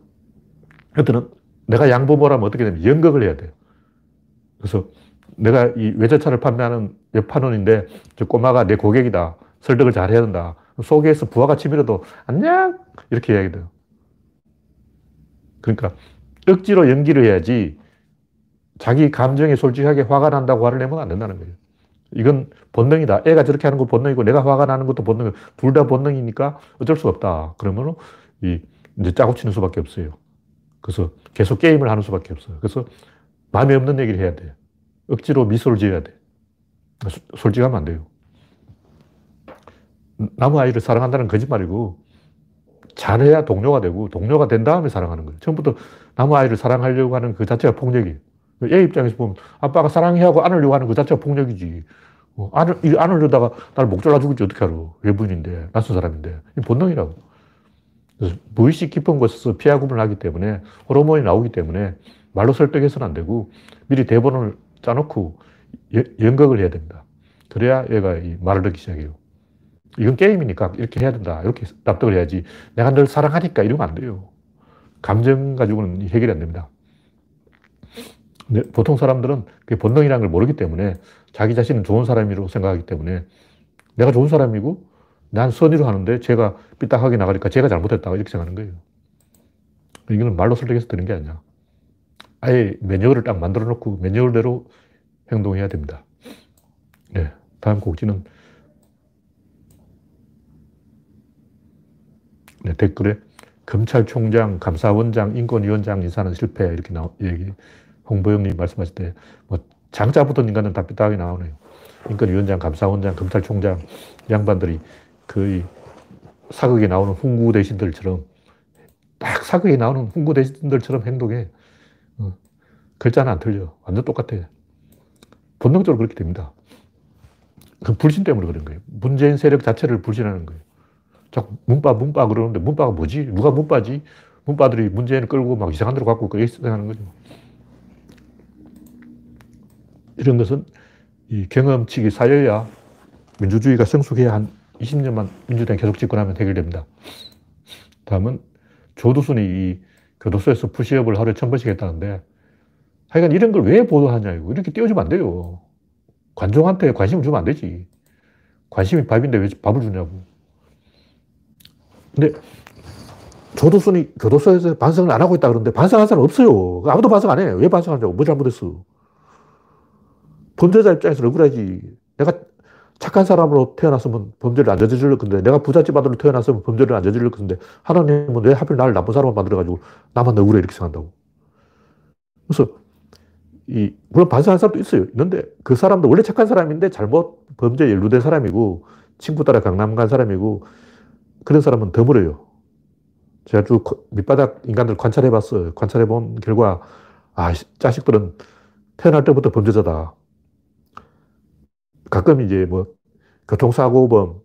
그때는 내가 양부모라면 어떻게 되면 연극을 해야 돼요. 그래서 내가 이 외제차를 판매하는 여판원인데 저 꼬마가 내 고객이다. 설득을 잘 해야 된다. 속에서 부하가 치밀어도 안녕! 이렇게 해야 돼요. 그러니까 억지로 연기를 해야지 자기 감정에 솔직하게 화가 난다고 화를 내면 안 된다는 거예요. 이건 본능이다. 애가 저렇게 하는 거 본능이고 내가 화가 나는 것도 본능이고 둘 다 본능이니까 어쩔 수 없다. 그러면 이 이제 짜고 치는 수밖에 없어요. 그래서 계속 게임을 하는 수밖에 없어요. 그래서 마음에 없는 얘기를 해야 돼. 억지로 미소를 지어야 돼. 솔직하면 안 돼요. 나무 아이를 사랑한다는 거짓말이고 잘해야 동료가 되고 동료가 된 다음에 사랑하는 거예요. 처음부터 나무 아이를 사랑하려고 하는 그 자체가 폭력이에요. 얘 입장에서 보면 아빠가 사랑해 하고 안으려고 하는 그 자체가 폭력이지. 어, 안을, 안으려다가 나를 목 잘라 죽을지 어떻게 알아. 외부인인데, 낯선 사람인데. 본능이라고. 그래서 무의식 깊은 곳에서 피하 구분을 하기 때문에 호르몬이 나오기 때문에 말로 설득해서는 안 되고 미리 대본을 짜놓고 연극을 해야 됩니다. 그래야 얘가 말을 듣기 시작해요. 이건 게임이니까 이렇게 해야 된다. 이렇게 납득을 해야지. 내가 널 사랑하니까 이러면 안 돼요. 감정 가지고는 해결이 안 됩니다. 보통 사람들은 그 본능이라는 걸 모르기 때문에 자기 자신은 좋은 사람이라고 생각하기 때문에 내가 좋은 사람이고 난 선의로 하는데 제가 삐딱하게 나가니까 제가 잘못했다 이렇게 생각하는 거예요. 이거는 말로 설득해서 되는 게 아니야. 아예 매뉴얼을 딱 만들어 놓고 매뉴얼대로 행동해야 됩니다. 네. 다음 곡지는 네, 댓글에 검찰총장, 감사원장, 인권위원장 인사는 실패 이렇게 나 얘기 홍보영님 말씀하실 때, 뭐, 장자 붙은 인간은 다 삐딱하게 나오네요. 인권위원장, 감사원장, 검찰총장, 양반들이 거의 사극에 나오는 훈구 대신들처럼, 딱 사극에 나오는 훈구 대신들처럼 행동해. 어, 글자는 안 틀려. 완전 똑같아. 본능적으로 그렇게 됩니다. 그 불신 때문에 그런 거예요. 문재인 세력 자체를 불신하는 거예요. 자꾸 문바, 문바 그러는데 문바가 뭐지? 누가 문바지? 문바들이 문재인을 끌고 막 이상한 데로 갖고 그렇게 생각하는 거죠. 이런 것은 이 경험치기 쌓여야 민주주의가 성숙해야 한 20년만 민주당이 계속 집권하면 해결됩니다. 다음은 조두순이 이 교도소에서 푸시업을 하루에 천 번씩 했다는데 하여간 이런 걸 왜 보도하냐고. 이렇게 띄워주면 안 돼요. 관종한테 관심을 주면 안 되지. 관심이 밥인데 왜 밥을 주냐고. 근데 조두순이 교도소에서 반성을 안 하고 있다 그러는데 반성한 사람 없어요. 아무도 반성 안 해. 왜 반성하냐고. 뭐 잘못했어. 범죄자 입장에서 억울하지. 내가 착한 사람으로 태어났으면 범죄를 안 저지를 건데, 내가 부잣집 아들로 태어났으면 범죄를 안 저지를 건데, 하나님은 왜 하필 나를 나쁜 사람을 만들어가지고 나만 억울해 이렇게 생각한다고. 그래서, 이, 물론 반성한 사람도 있어요. 있는데, 그 사람도 원래 착한 사람인데 잘못 범죄에 연루된 사람이고, 친구 따라 강남 간 사람이고, 그런 사람은 더 멀어요. 제가 쭉 밑바닥 인간들 관찰해 봤어요. 관찰해 본 결과, 아, 자식들은 태어날 때부터 범죄자다. 가끔 이제 뭐, 교통사고범,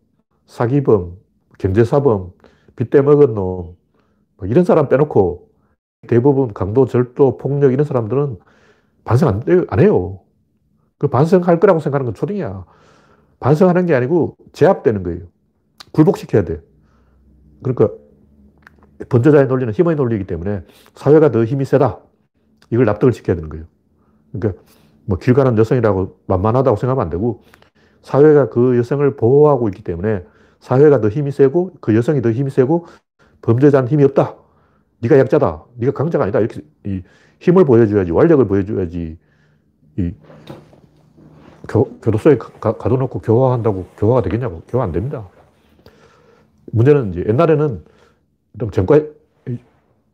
사기범, 경제사범, 빚대 먹은 놈, 뭐 이런 사람 빼놓고 대부분 강도, 절도, 폭력 이런 사람들은 반성 안, 안 해요. 그 반성할 거라고 생각하는 건 초딩이야. 반성하는 게 아니고 제압되는 거예요. 굴복시켜야 돼. 그러니까 범죄자의 논리는 힘의 논리이기 때문에 사회가 더 힘이 세다. 이걸 납득을 시켜야 되는 거예요. 그러니까 뭐 길 가는 여성이라고 만만하다고 생각하면 안 되고 사회가 그 여성을 보호하고 있기 때문에 사회가 더 힘이 세고 그 여성이 더 힘이 세고 범죄자는 힘이 없다. 네가 약자다. 네가 강자가 아니다. 이렇게 이 힘을 보여줘야지. 완력을 보여줘야지. 이 교, 교도소에 가, 가둬놓고 교화한다고 교화가 되겠냐고. 교화 안 됩니다. 문제는 이제 옛날에는 전과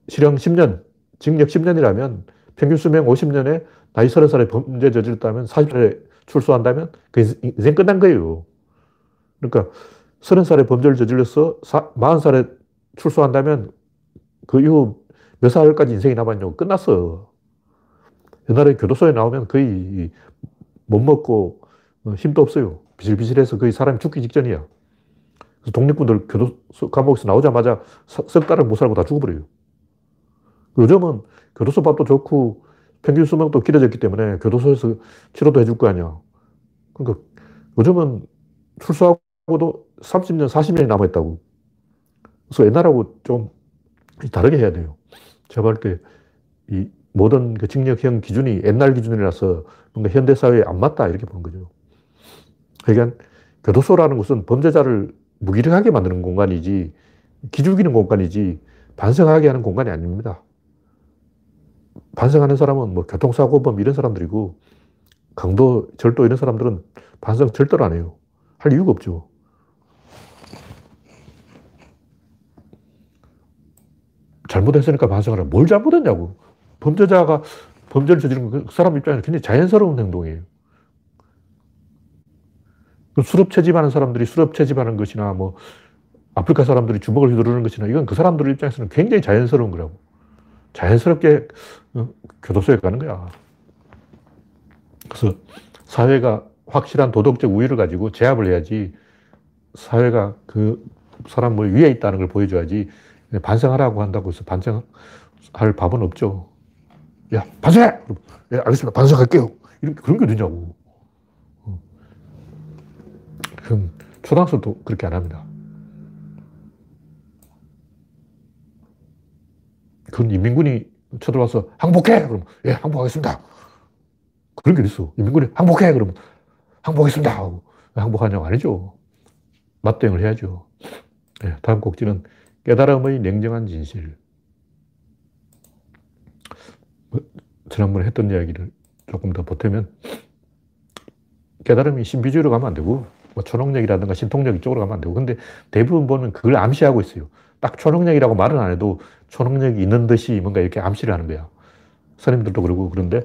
실형 10년, 징역 10년이라면 평균 수명 50년에 나이 30살에 범죄 저질렀다면 40살에 출소한다면 그 인생 끝난 거예요. 그러니까 30살에 범죄를 저질러서 40살에 출소한다면 그 이후 몇 살까지 인생이 남았냐고 끝났어. 옛날에 교도소에 나오면 거의 못 먹고 어, 힘도 없어요. 비실비실해서 거의 사람이 죽기 직전이야. 독립군들 교도소 감옥에서 나오자마자 석 달을 못 살고 다 죽어버려요. 요즘은 교도소 밥도 좋고 평균 수명도 길어졌기 때문에 교도소에서 치료도 해줄 거 아니야. 그러니까 요즘은 출소하고도 30년, 40년이 남아있다고. 그래서 옛날하고 좀 다르게 해야 돼요. 제가 볼때이 모든 그 징역형 기준이 옛날 기준이라서 뭔가 현대사회에 안 맞다 이렇게 보는 거죠. 그러니까 교도소라는 것은 범죄자를 무기력하게 만드는 공간이지 기죽이는 공간이지 반성하게 하는 공간이 아닙니다. 반성하는 사람은 뭐 교통사고범 이런 사람들이고 강도, 절도 이런 사람들은 반성 절대로 안 해요. 할 이유가 없죠. 잘못했으니까 반성하라. 뭘 잘못했냐고. 범죄자가 범죄를 저지른 그 사람 입장에서 굉장히 자연스러운 행동이에요. 그 수렵 채집하는 사람들이 수렵 채집하는 것이나 뭐 아프리카 사람들이 주먹을 휘두르는 것이나 이건 그 사람들 입장에서는 굉장히 자연스러운 거라고. 자연스럽게 어, 교도소에 가는 거야. 그래서 사회가 확실한 도덕적 우위를 가지고 제압을 해야지 사회가 그 사람 뭐 위에 있다는 걸 보여줘야지 반성하라고 한다고 해서 반성할 밥은 없죠. 야, 반성해! 예, 알겠습니다. 반성할게요. 이렇게 그런 게 어디냐고. 어. 그럼 초등학생도 그렇게 안 합니다. 그건 인민군이 쳐들어와서 항복해! 그럼, 예, 항복하겠습니다. 그런 게 있어. 인민군이 항복해! 그러면, 항복하겠습니다! 하고, 항복하냐고 아니죠. 맞대응을 해야죠. 네, 다음 곡지는 깨달음의 냉정한 진실. 뭐, 지난번에 했던 이야기를 조금 더 보태면, 깨달음이 신비주의로 가면 안 되고, 뭐 초능력이라든가 신통력 이쪽으로 가면 안 되고, 근데 대부분 보는 그걸 암시하고 있어요. 딱 초능력이라고 말은 안 해도 초능력이 있는 듯이 뭔가 이렇게 암시를 하는 거야. 선생님들도 그러고 그런데,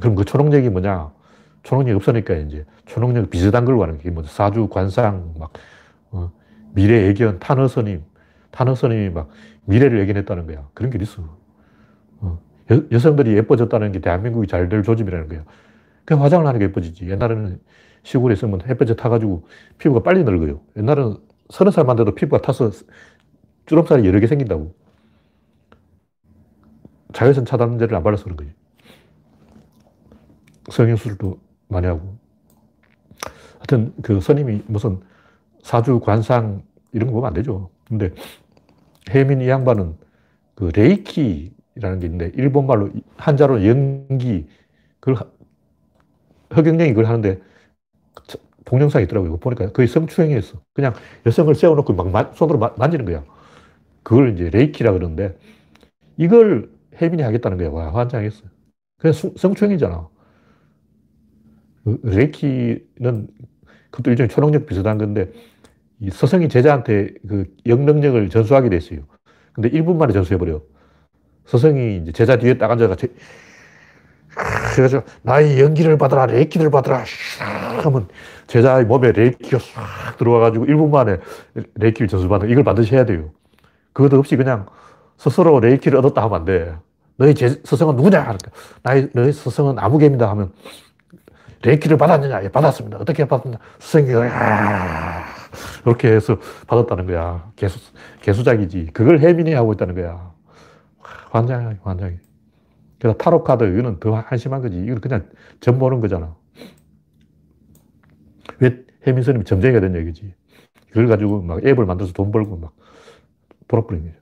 그럼 그 초능력이 뭐냐? 초능력이 없으니까 이제 초능력 비슷한 걸 하는 게 뭐 사주, 관상, 막, 어, 미래 예견, 탄어 선임, 탄어 선임이 막 미래를 예견했다는 거야. 그런 게 있어. 어, 여, 성들이 예뻐졌다는 게 대한민국이 잘 될 조짐이라는 거야. 그 화장을 하는 게 예뻐지지. 옛날에는 시골에 있으면 햇볕에 타가지고 피부가 빨리 늙어요. 옛날에는 서른 살만 돼도 피부가 타서 주름살이 여러 개 생긴다고. 자외선 차단제를 안 발라서 그런 거지. 성형수술도 많이 하고. 하여튼 그 스님이 무슨 사주, 관상 이런 거 보면 안 되죠. 근데 혜민 이 양반은 그 레이키라는 게 있는데 일본말로 한자로 연기 그걸 허경영이 그걸 하는데 동영상이 있더라고요. 보니까 거의 성추행이었어. 그냥 여성을 세워놓고 막 손으로 만지는 거야. 그걸 이제 레이키라 그러는데 이걸 혜민이 하겠다는 거야. 와, 환장했어. 그냥 성추행이잖아. 그 레이키는 그것도 일종의 초능력 비슷한 건데 이 스승이 제자한테 그 영능력을 전수하게 됐어요. 근데 1분 만에 전수해버려. 스승이 이제 제자 뒤에 딱 앉아가 그래서 나의 영기를 받아라, 레이키를 받아라. 하면 제자의 몸에 레이키가 싹 들어와가지고 1분 만에 레이키를 전수받는 이걸 반드시 해야 돼요. 그것도 없이 그냥 스스로 레이키를 얻었다 하면 안 돼. 너희 제, 스승은 누구냐? 나의, 너희 스승은 아무개입니다 하면 레이키를 받았느냐? 예, 받았습니다. 어떻게 받았냐? 스승이, 아, 이렇게 해서 받았다는 거야. 개수, 개수작이지. 그걸 혜민이 하고 있다는 거야. 환장해, 환장해. 그래서 타로 카드, 이거는 더 한심한 거지. 이건 그냥 점 보는 거잖아. 왜 혜민 스님이 점쟁이가 된 얘기지. 그걸 가지고 막 앱을 만들어서 돈 벌고 막 돌아버린 거죠.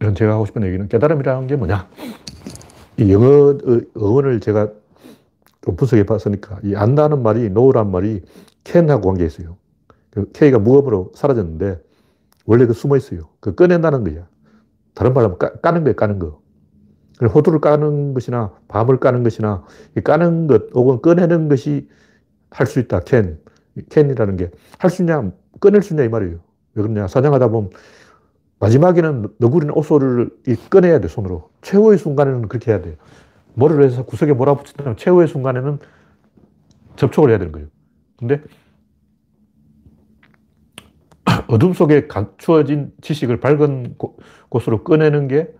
이건 제가 하고 싶은 얘기는 깨달음이라는 게 뭐냐. 이 영어, 어원을 제가 좀 분석해 봤으니까 이 안다는 말이, 노란 말이 캔하고 관계 있어요. 그 K가 무음으로 사라졌는데 원래 그 숨어 있어요. 그 꺼낸다는 거야. 다른 말로 까, 까는 거예요, 까는 거. 호두를 까는 것이나 밤을 까는 것이나 까는 것 혹은 꺼내는 것이 할 수 있다. 캔. 캔이라는 게 할 수 있냐, 꺼낼 수 있냐 이 말이에요. 왜 그러냐. 사냥하다 보면 마지막에는 너구리는 옷소리를 꺼내야 돼, 손으로. 최후의 순간에는 그렇게 해야 돼. 머리를 해서 구석에 몰아붙이면 최후의 순간에는 접촉을 해야 되는 거예요. 근데 어둠 속에 감추어진 지식을 밝은 곳으로 꺼내는 게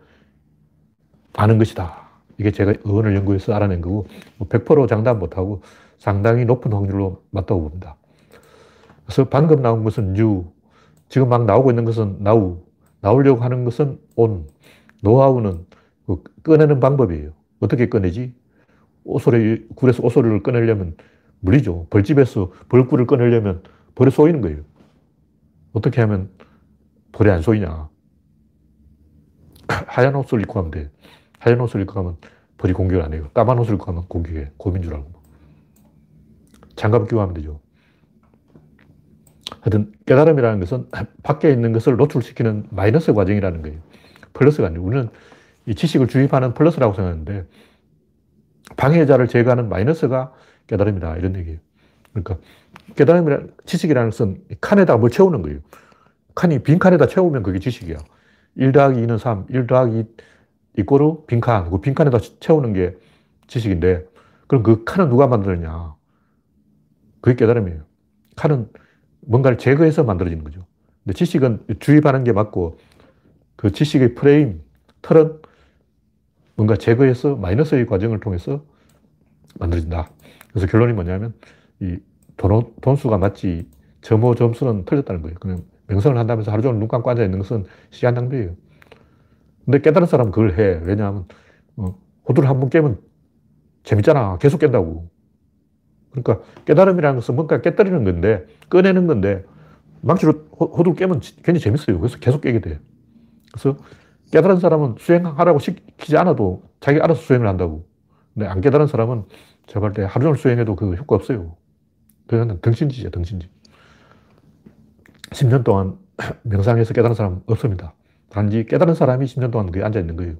아는 것이다. 이게 제가 의원을 연구해서 알아낸 거고, 100%뭐 장담 못하고 상당히 높은 확률로 맞다고 봅니다. 그래서 방금 나온 것은 유, 지금 막 나오고 있는 것은 나우, 나오려고 하는 것은 온, 노하우는 그 꺼내는 방법이에요. 어떻게 꺼내지? 오소리, 굴에서 오소리를 꺼내려면 물리죠. 벌집에서 벌꿀을 꺼내려면 벌에 쏘이는 거예요. 어떻게 하면 벌에 안 쏘이냐. [laughs] 하얀 옷을 입고 가면 돼. 하얀 옷을 입고 가면 벌이 공격을 안 해요. 까만 옷을 입고 가면 공격해. 곰인 줄 알고. 장갑 끼고 하면 되죠. 하여튼 깨달음이라는 것은 [laughs] 밖에 있는 것을 노출시키는 마이너스 과정이라는 거예요. 플러스가 아니고 우리는 이 지식을 주입하는 플러스라고 생각하는데 방해자를 제거하는 마이너스가 깨달음이다 이런 얘기예요. 그러니까 깨달음이라는 지식이라는 것은 칸에다가 뭘 채우는 거예요. 칸이 빈 칸에다 채우면 그게 지식이야. 1 더하기 2는 3, 1 더하기 이꼬르 빈칸, 그 빈칸에다 채우는 게 지식인데 그럼 그 칸은 누가 만들었냐? 그게 깨달음이에요. 칸은 뭔가를 제거해서 만들어지는 거죠. 근데 지식은 주입하는 게 맞고 그 지식의 프레임, 틀은 뭔가 제거해서 마이너스의 과정을 통해서 만들어진다. 그래서 결론이 뭐냐면 이 돈, 돈수가 맞지 점호 점수는 틀렸다는 거예요. 그냥 명성을 한다면서 하루 종일 눈 감고 앉아 있는 것은 시간 낭비예요. 근데 깨달은 사람은 그걸 해. 왜냐하면 어, 호두를 한 번 깨면 재밌잖아. 계속 깬다고. 그러니까 깨달음이라는 것은 뭔가 깨뜨리는 건데, 꺼내는 건데, 망치로 호두를 깨면 굉장히 재밌어요. 그래서 계속 깨게 돼. 그래서 깨달은 사람은 수행하라고 시키지 않아도 자기 알아서 수행을 한다고. 근데 안 깨달은 사람은 제가 볼 때 하루 종일 수행해도 그 효과 없어요. 그거는 등신지죠, 등신지. 10년 동안 [clears throat] 명상해서 깨달은 사람 없습니다. 단지 깨달은 사람이 10년 동안 거기 앉아 있는 거예요.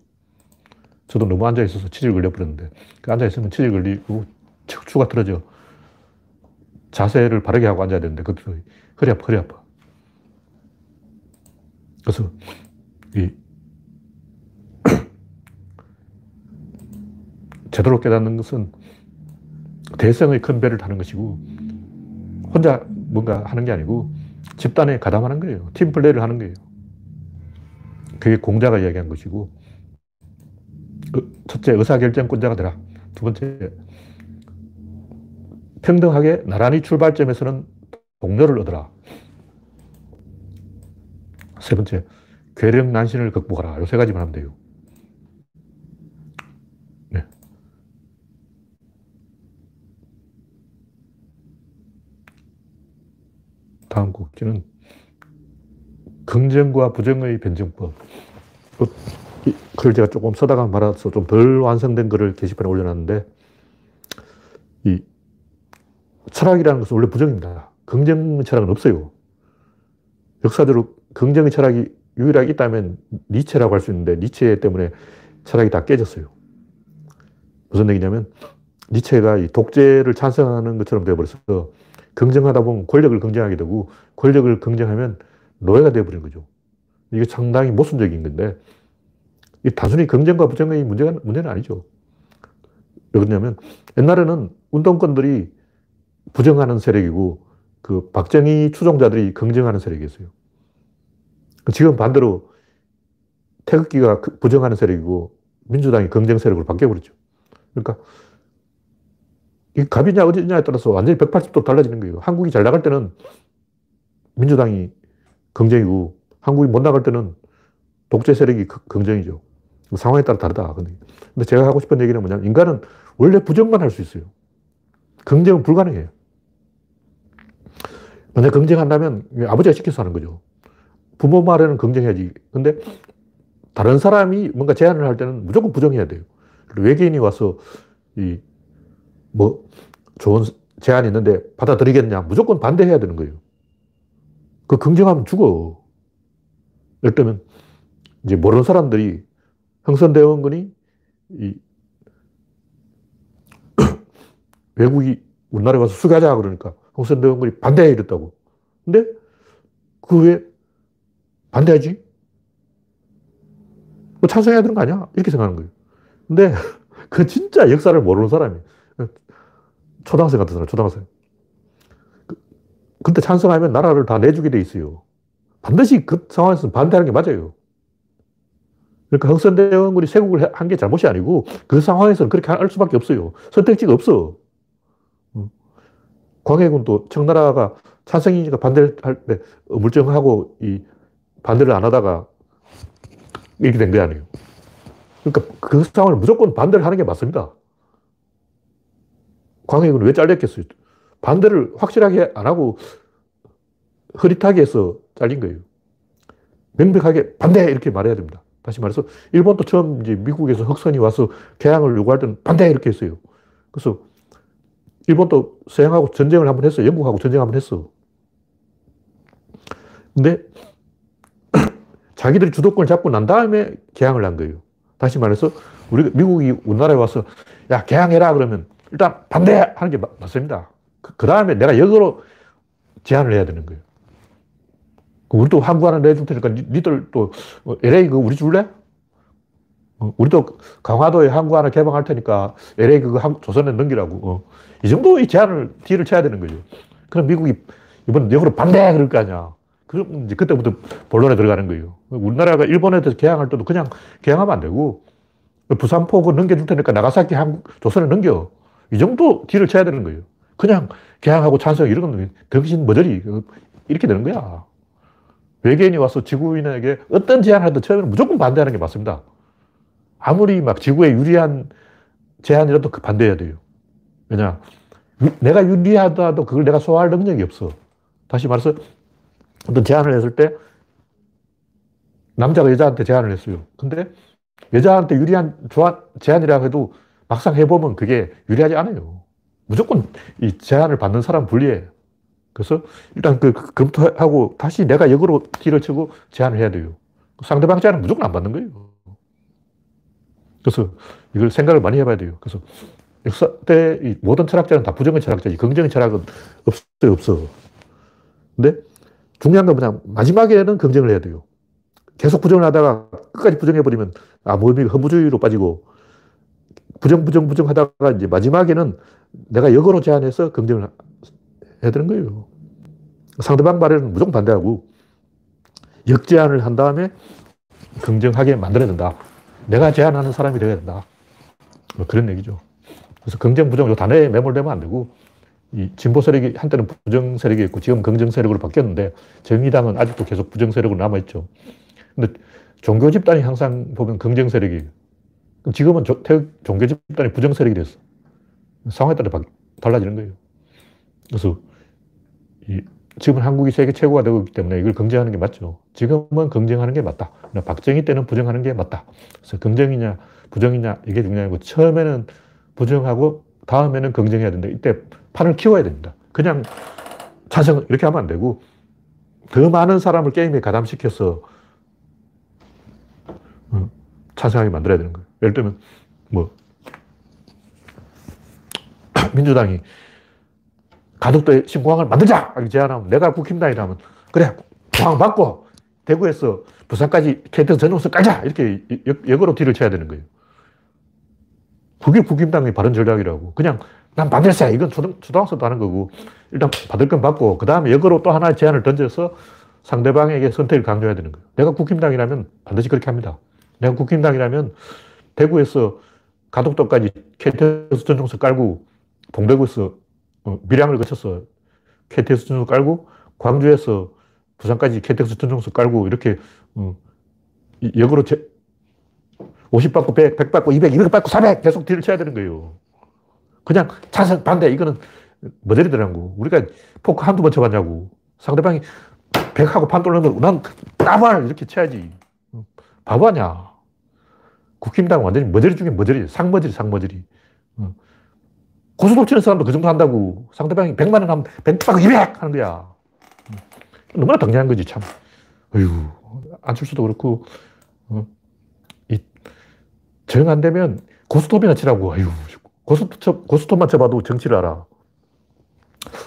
저도 너무 앉아 있어서 치질 걸려버렸는데, 그 앉아 있으면 치질 걸리고 척추가 틀어져. 자세를 바르게 하고 앉아야 되는데, 그것도 허리 아파, 허리 아파. 그래서, 이, [clears throat] 제대로 깨닫는 것은 대성의 큰 배를 타는 것이고, 혼자 뭔가 하는 게 아니고, 집단에 가담하는 거예요. 팀 플레이를 하는 거예요. 그게 공자가 이야기한 것이고, 첫째, 의사결정권자가 되라. 두 번째, 평등하게 나란히 출발점에서는 동료를 얻어라. 세 번째, 괴력 난신을 극복하라. 이세 가지만 하면 돼요. 네. 다음 곡지는 긍정과 부정의 변증법. 그, 글 제가 조금 써다가 말아서 좀 덜 완성된 글을 게시판에 올려놨는데, 이 철학이라는 것은 원래 부정입니다. 긍정 철학은 없어요. 역사적으로 긍정의 철학이 유일하게 있다면 니체라고 할 수 있는데, 니체 때문에 철학이 다 깨졌어요. 무슨 얘기냐면, 니체가 이 독재를 찬성하는 것처럼 되어버려서, 긍정하다 보면 권력을 긍정하게 되고, 권력을 긍정하면 노예가 되어버린 거죠. 이게 상당히 모순적인 건데, 이 단순히 긍정과 부정의 문제가, 문제는 아니죠. 왜 그러냐면, 옛날에는 운동권들이 부정하는 세력이고 그 박정희 추종자들이 긍정하는 세력이 있어요. 지금 반대로 태극기가 그 부정하는 세력이고 민주당이 긍정 세력으로 바뀌어버렸죠. 그러니까 이 갑이냐 어디냐에 따라서 완전히 180도 달라지는 거예요. 한국이 잘 나갈 때는 민주당이 긍정이고 한국이 못 나갈 때는 독재 세력이 긍정이죠. 상황에 따라 다르다. 근데 제가 하고 싶은 얘기는 뭐냐면 인간은 원래 부정만 할 수 있어요. 긍정은 불가능해요. 만약 긍정한다면 아버지가 시켜서 하는 거죠. 부모 말에는 긍정해야지. 근데 다른 사람이 뭔가 제안을 할 때는 무조건 부정해야 돼요. 외계인이 와서 이 뭐 좋은 제안이 있는데 받아들이겠냐? 무조건 반대해야 되는 거예요. 그 긍정하면 죽어. 예를 들면 이제 모르는 사람들이 흥선대원군이 이 [coughs] 외국이 우리나라에 와서 수가자 그러니까 흥선대원군이 반대해 이랬다고. 근데 그 왜 반대하지? 뭐 찬성해야 되는 거 아니야? 이렇게 생각하는 거예요. 근데 [laughs] 그 진짜 역사를 모르는 사람이 초등학생 같은 사람, 초등학생. 그, 근데 찬성하면 나라를 다 내주게 돼 있어요. 반드시 그 상황에서는 반대하는 게 맞아요. 그러니까 흥선대원군이 세국을 한 게 잘못이 아니고 그 상황에서는 그렇게 할 수밖에 없어요. 선택지가 없어. 광해군도 청나라가 찬성이니까 반대를 할 때 물정하고 이 반대를 안 하다가 이렇게 된 거 아니에요. 그러니까 그 상황을 무조건 반대를 하는 게 맞습니다. 광해군은 왜 잘렸겠어요? 반대를 확실하게 안 하고 흐릿하게 해서 잘린 거예요. 명백하게 반대 이렇게 말해야 됩니다. 다시 말해서 일본도 처음 이제 미국에서 흑선이 와서 개항을 요구할 때는 반대 이렇게 했어요. 그래서 일본도 서양하고 전쟁을 한번 했어. 영국하고 전쟁 한번 했어. 근데 [clears throat] 자기들이 주도권을 잡고 난 다음에 개항을 한 거예요. 다시 말해서 우리 미국이 우리나라에 와서 야 개항해라 그러면 일단 반대하는 게 맞습니다. 그, 그 다음에 내가 역으로 제안을 해야 되는 거예요. 우리도 항구 하나 내줄 테니까 니, 들 또 LA 그 우리 줄래? 어, 우리도 강화도에 항구 하나 개방할 테니까 LA 그거 조선에 넘기라고. 어. 이 정도의 제안을 뒤를 쳐야 되는 거죠. 그럼 미국이 이번 역으로 반대 그럴 거 아니야. 그럼 이제 그때부터 본론에 들어가는 거예요. 우리나라가 일본에 대해서 개항할 때도 그냥 개항하면 안 되고 부산포 넘겨줄 테니까 나가사키 한국, 조선에 넘겨. 이 정도 뒤를 쳐야 되는 거예요. 그냥 개항하고 찬성 이런 건 정신 머저리 이렇게 되는 거야. 외계인이 와서 지구인에게 어떤 제안을 하든 처음에는 무조건 반대하는 게 맞습니다. 아무리 막 지구에 유리한 제안이라도 그 반대해야 돼요. 왜냐? 내가 유리하다도 그걸 내가 소화할 능력이 없어. 다시 말해서 어떤 제안을 했을 때 남자가 여자한테 제안을 했어요. 근데 여자한테 유리한 제안이라 해도 막상 해보면 그게 유리하지 않아요. 무조건 이 제안을 받는 사람 불리해. 그래서 일단 그 검토하고 다시 내가 역으로 뒤를 치고 제안을 해야 돼요. 상대방 제안은 무조건 안 받는 거예요. 그래서 이걸 생각을 많이 해봐야 돼요. 그래서 역사 때 모든 철학자는 다 부정의 철학자지 긍정의 철학은 없어요, 없어. 근데 중요한 건 뭐냐 마지막에는 긍정을 해야 돼요. 계속 부정을 하다가 끝까지 부정해버리면 아, 몸이 허무주의로 빠지고 부정, 부정, 부정 하다가 이제 마지막에는 내가 역으로 제안해서 긍정을 해야 되는 거예요. 상대방 말에는 무조건 반대하고 역제안을 한 다음에 긍정하게 만들어야 된다. 내가 제안하는 사람이 되어야 된다. 뭐 그런 얘기죠. 그래서 긍정, 부정 이 단어에 매몰되면 안 되고 이 진보 세력이 한때는 부정 세력이 있고 지금 긍정 세력으로 바뀌었는데 정의당은 아직도 계속 부정 세력으로 남아있죠. 근데 종교 집단이 항상 보면 긍정 세력이에요. 지금은 조, 종교 집단이 부정 세력이 됐어. 상황에 따라 달라지는 거예요. 그래서 이, 지금은 한국이 세계 최고가 되고 있기 때문에 이걸 긍정하는 게 맞죠. 지금은 긍정하는 게 맞다. 박정희 때는 부정하는 게 맞다. 그래서 긍정이냐, 부정이냐, 이게 중요하고, 처음에는 부정하고, 다음에는 긍정해야 된다. 이때 판을 키워야 됩니다. 그냥 찬성, 이렇게 하면 안 되고, 더 많은 사람을 게임에 가담시켜서 어, 찬성하게 만들어야 되는 거예요. 예를 들면, 뭐, [clears throat] 민주당이 가덕도에 신공항을 만들자! 이렇게 제안하면 내가 국힘당이라면 그래, 공항 받고 대구에서 부산까지 KTX 전용선 깔자! 이렇게 역으로 뒤를 쳐야 되는 거예요. 그게 국힘당의 바른 전략이라고. 그냥 난 반대세. 이건 초등, 초등학생도 하는 거고. 일단 받을 건 받고, 그 다음에 역으로 또 하나의 제안을 던져서 상대방에게 선택을 강조해야 되는 거예요. 내가 국힘당이라면 반드시 그렇게 합니다. 내가 국힘당이라면 대구에서 가덕도까지 KTX 전용석 깔고, 동대구에서 어, 밀양을 거쳐서 KTX 전용석 깔고, 광주에서 부산까지 KTX 전용석 깔고, 이렇게, 어, 역으로 50 받고 100, 100 받고 200, 200 받고 400 계속 딜을 쳐야 되는 거예요. 그냥 찬성, 반대, 이거는 머저리더라고. 우리가 포크 한두 번 쳐봤냐고. 상대방이 100하고 판 돌리면 난 따발 이렇게 쳐야지. 바보 아냐. 국힘당 완전히 머저리 중에 머저리, 상머저리, 상머저리. 고수도 치는 사람도 그 정도 한다고. 상대방이 100만 원 하면 100 받고 200 하는 거야. 너무나 당연한 거지, 참. 어휴, 안철수도 그렇고, 이, 정 안 되면 고스톱이나 치라고. 아유, 고스톱, 고스톱만 쳐봐도 정치를 알아.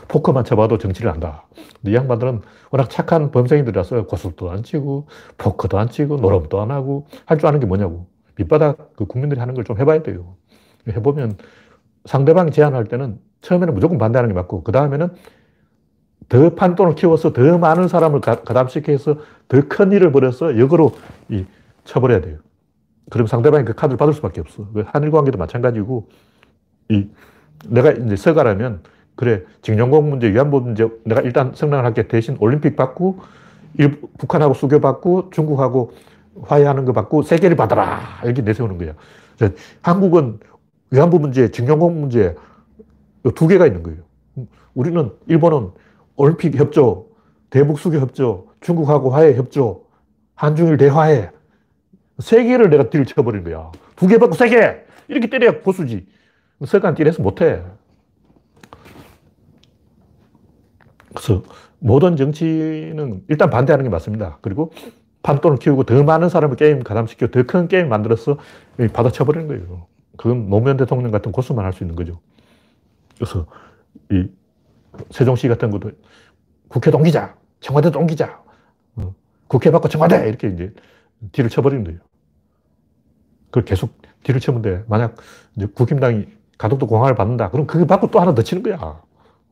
포커만 쳐봐도 정치를 안다. 이 양반들은 워낙 착한 범생이들이라서 고스톱도 안 치고, 포커도 안 치고, 노름도 안 하고, 할 줄 아는 게 뭐냐고. 밑바닥 그 국민들이 하는 걸 좀 해봐야 돼요. 해보면 상대방이 제안할 때는 처음에는 무조건 반대하는 게 맞고, 그 다음에는 더 판돈을 키워서 더 많은 사람을 가담시켜서 더 큰 일을 벌여서 역으로 이 쳐버려야 돼요. 그럼 상대방이 그 카드를 받을 수밖에 없어. 그 한일 관계도 마찬가지고, 이, 내가 이제 서가라면, 그래, 징용공 문제, 위안부 문제, 내가 일단 성명을 할게 대신 올림픽 받고, 일, 북한하고 수교 받고, 중국하고 화해하는 거 받고, 세계를 받아라. 이렇게 내세우는 거야. 한국은 위안부 문제, 징용공 문제, 두 개가 있는 거예요. 우리는, 일본은 올림픽 협조, 대북 수교 협조, 중국하고 화해 협조, 한중일 대화해. 세 개를 내가 딜 쳐버린 거야. 두 개 받고 세 개! 이렇게 때려야 보수지. 석간 딜해서 못해. 그래서 모든 정치는 일단 반대하는 게 맞습니다. 그리고 판돈을 키우고 더 많은 사람을 게임 가담시키고 더 큰 게임 만들어서 받아쳐버리는 거예요. 그건 노무현 대통령 같은 고수만 할 수 있는 거죠. 그래서 이 세종시 같은 것도 국회 동기자, 청와대 동기자, 어, 국회 받고 청와대 이렇게 이제 뒤를 쳐버리는 거예요. 그걸 계속 뒤를 치면 돼. 만약 이제 국힘당이 가덕도 공항을 받는다. 그럼 그거 받고 또 하나 더 치는 거야.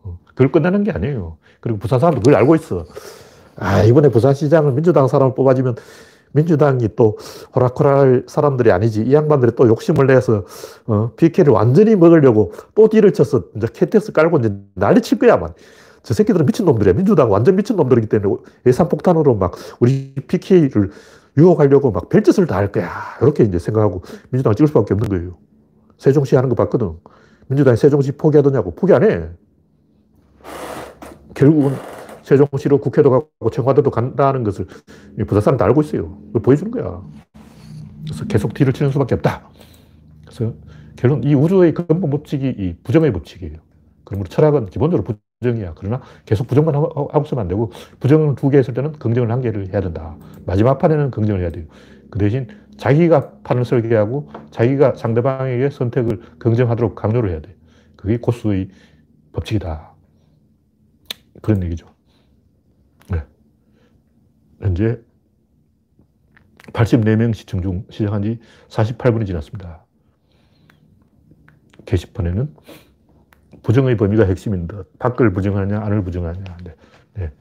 어, 그걸 끝내는 게 아니에요. 그리고 부산 사람도 그걸 알고 있어. 아, 이번에 부산시장을 민주당 사람을 뽑아주면 민주당이 또 호락호락할 사람들이 아니지. 이 양반들이 또 욕심을 내서, 어, PK를 완전히 먹으려고 또 딜을 쳐서 이제 KTX 깔고 이제 난리 칠 거야, 만. 저 새끼들은 미친놈들이야. 민주당 완전 미친놈들이기 때문에 예산폭탄으로 막 우리 PK를 유혹하려고 막 별짓을 다 할 거야. 이렇게 이제 생각하고 민주당을 찍을 수밖에 없는 거예요. 세종시 하는 거 봤거든. 민주당이 세종시 포기하더냐고. 포기 안 해. 결국은 세종시로 국회도 가고 청와대도 간다는 것을 부산 사람 다 알고 있어요. 그걸 보여주는 거야. 그래서 계속 뒤를 치는 수밖에 없다. 그래서 결론, 이 우주의 근본 법칙이 이 부정의 법칙이에요. 그러므로 철학은 기본적으로 부정이야. 그러나 계속 부정만 하고 있으면 안 되고, 부정을 두 개 했을 때는 긍정을 한 개를 해야 된다. 마지막 판에는 긍정을 해야 돼요. 그 대신 자기가 판을 설계하고 자기가 상대방에게 선택을 긍정하도록 강요를 해야 돼. 그게 고수의 법칙이다. 그런 얘기죠. 네. 현재 84명 시청 중 시작한 지 48분이 지났습니다. 게시판에는 부정의 범위가 핵심인데 밖을 부정하냐 안을 부정하냐. 네. 네.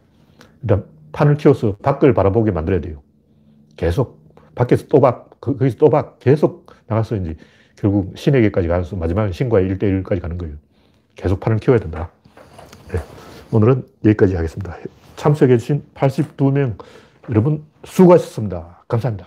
일단 판을 키워서 밖을 바라보게 만들어야 돼요. 계속 밖에서 또박, 그, 거기서 또박 계속 나가서 이제 결국 신에게까지 가서 마지막에 신과의 1대1까지 가는 거예요. 계속 판을 키워야 된다. 네. 오늘은 여기까지 하겠습니다. 참석해주신 82명 여러분 수고하셨습니다. 감사합니다.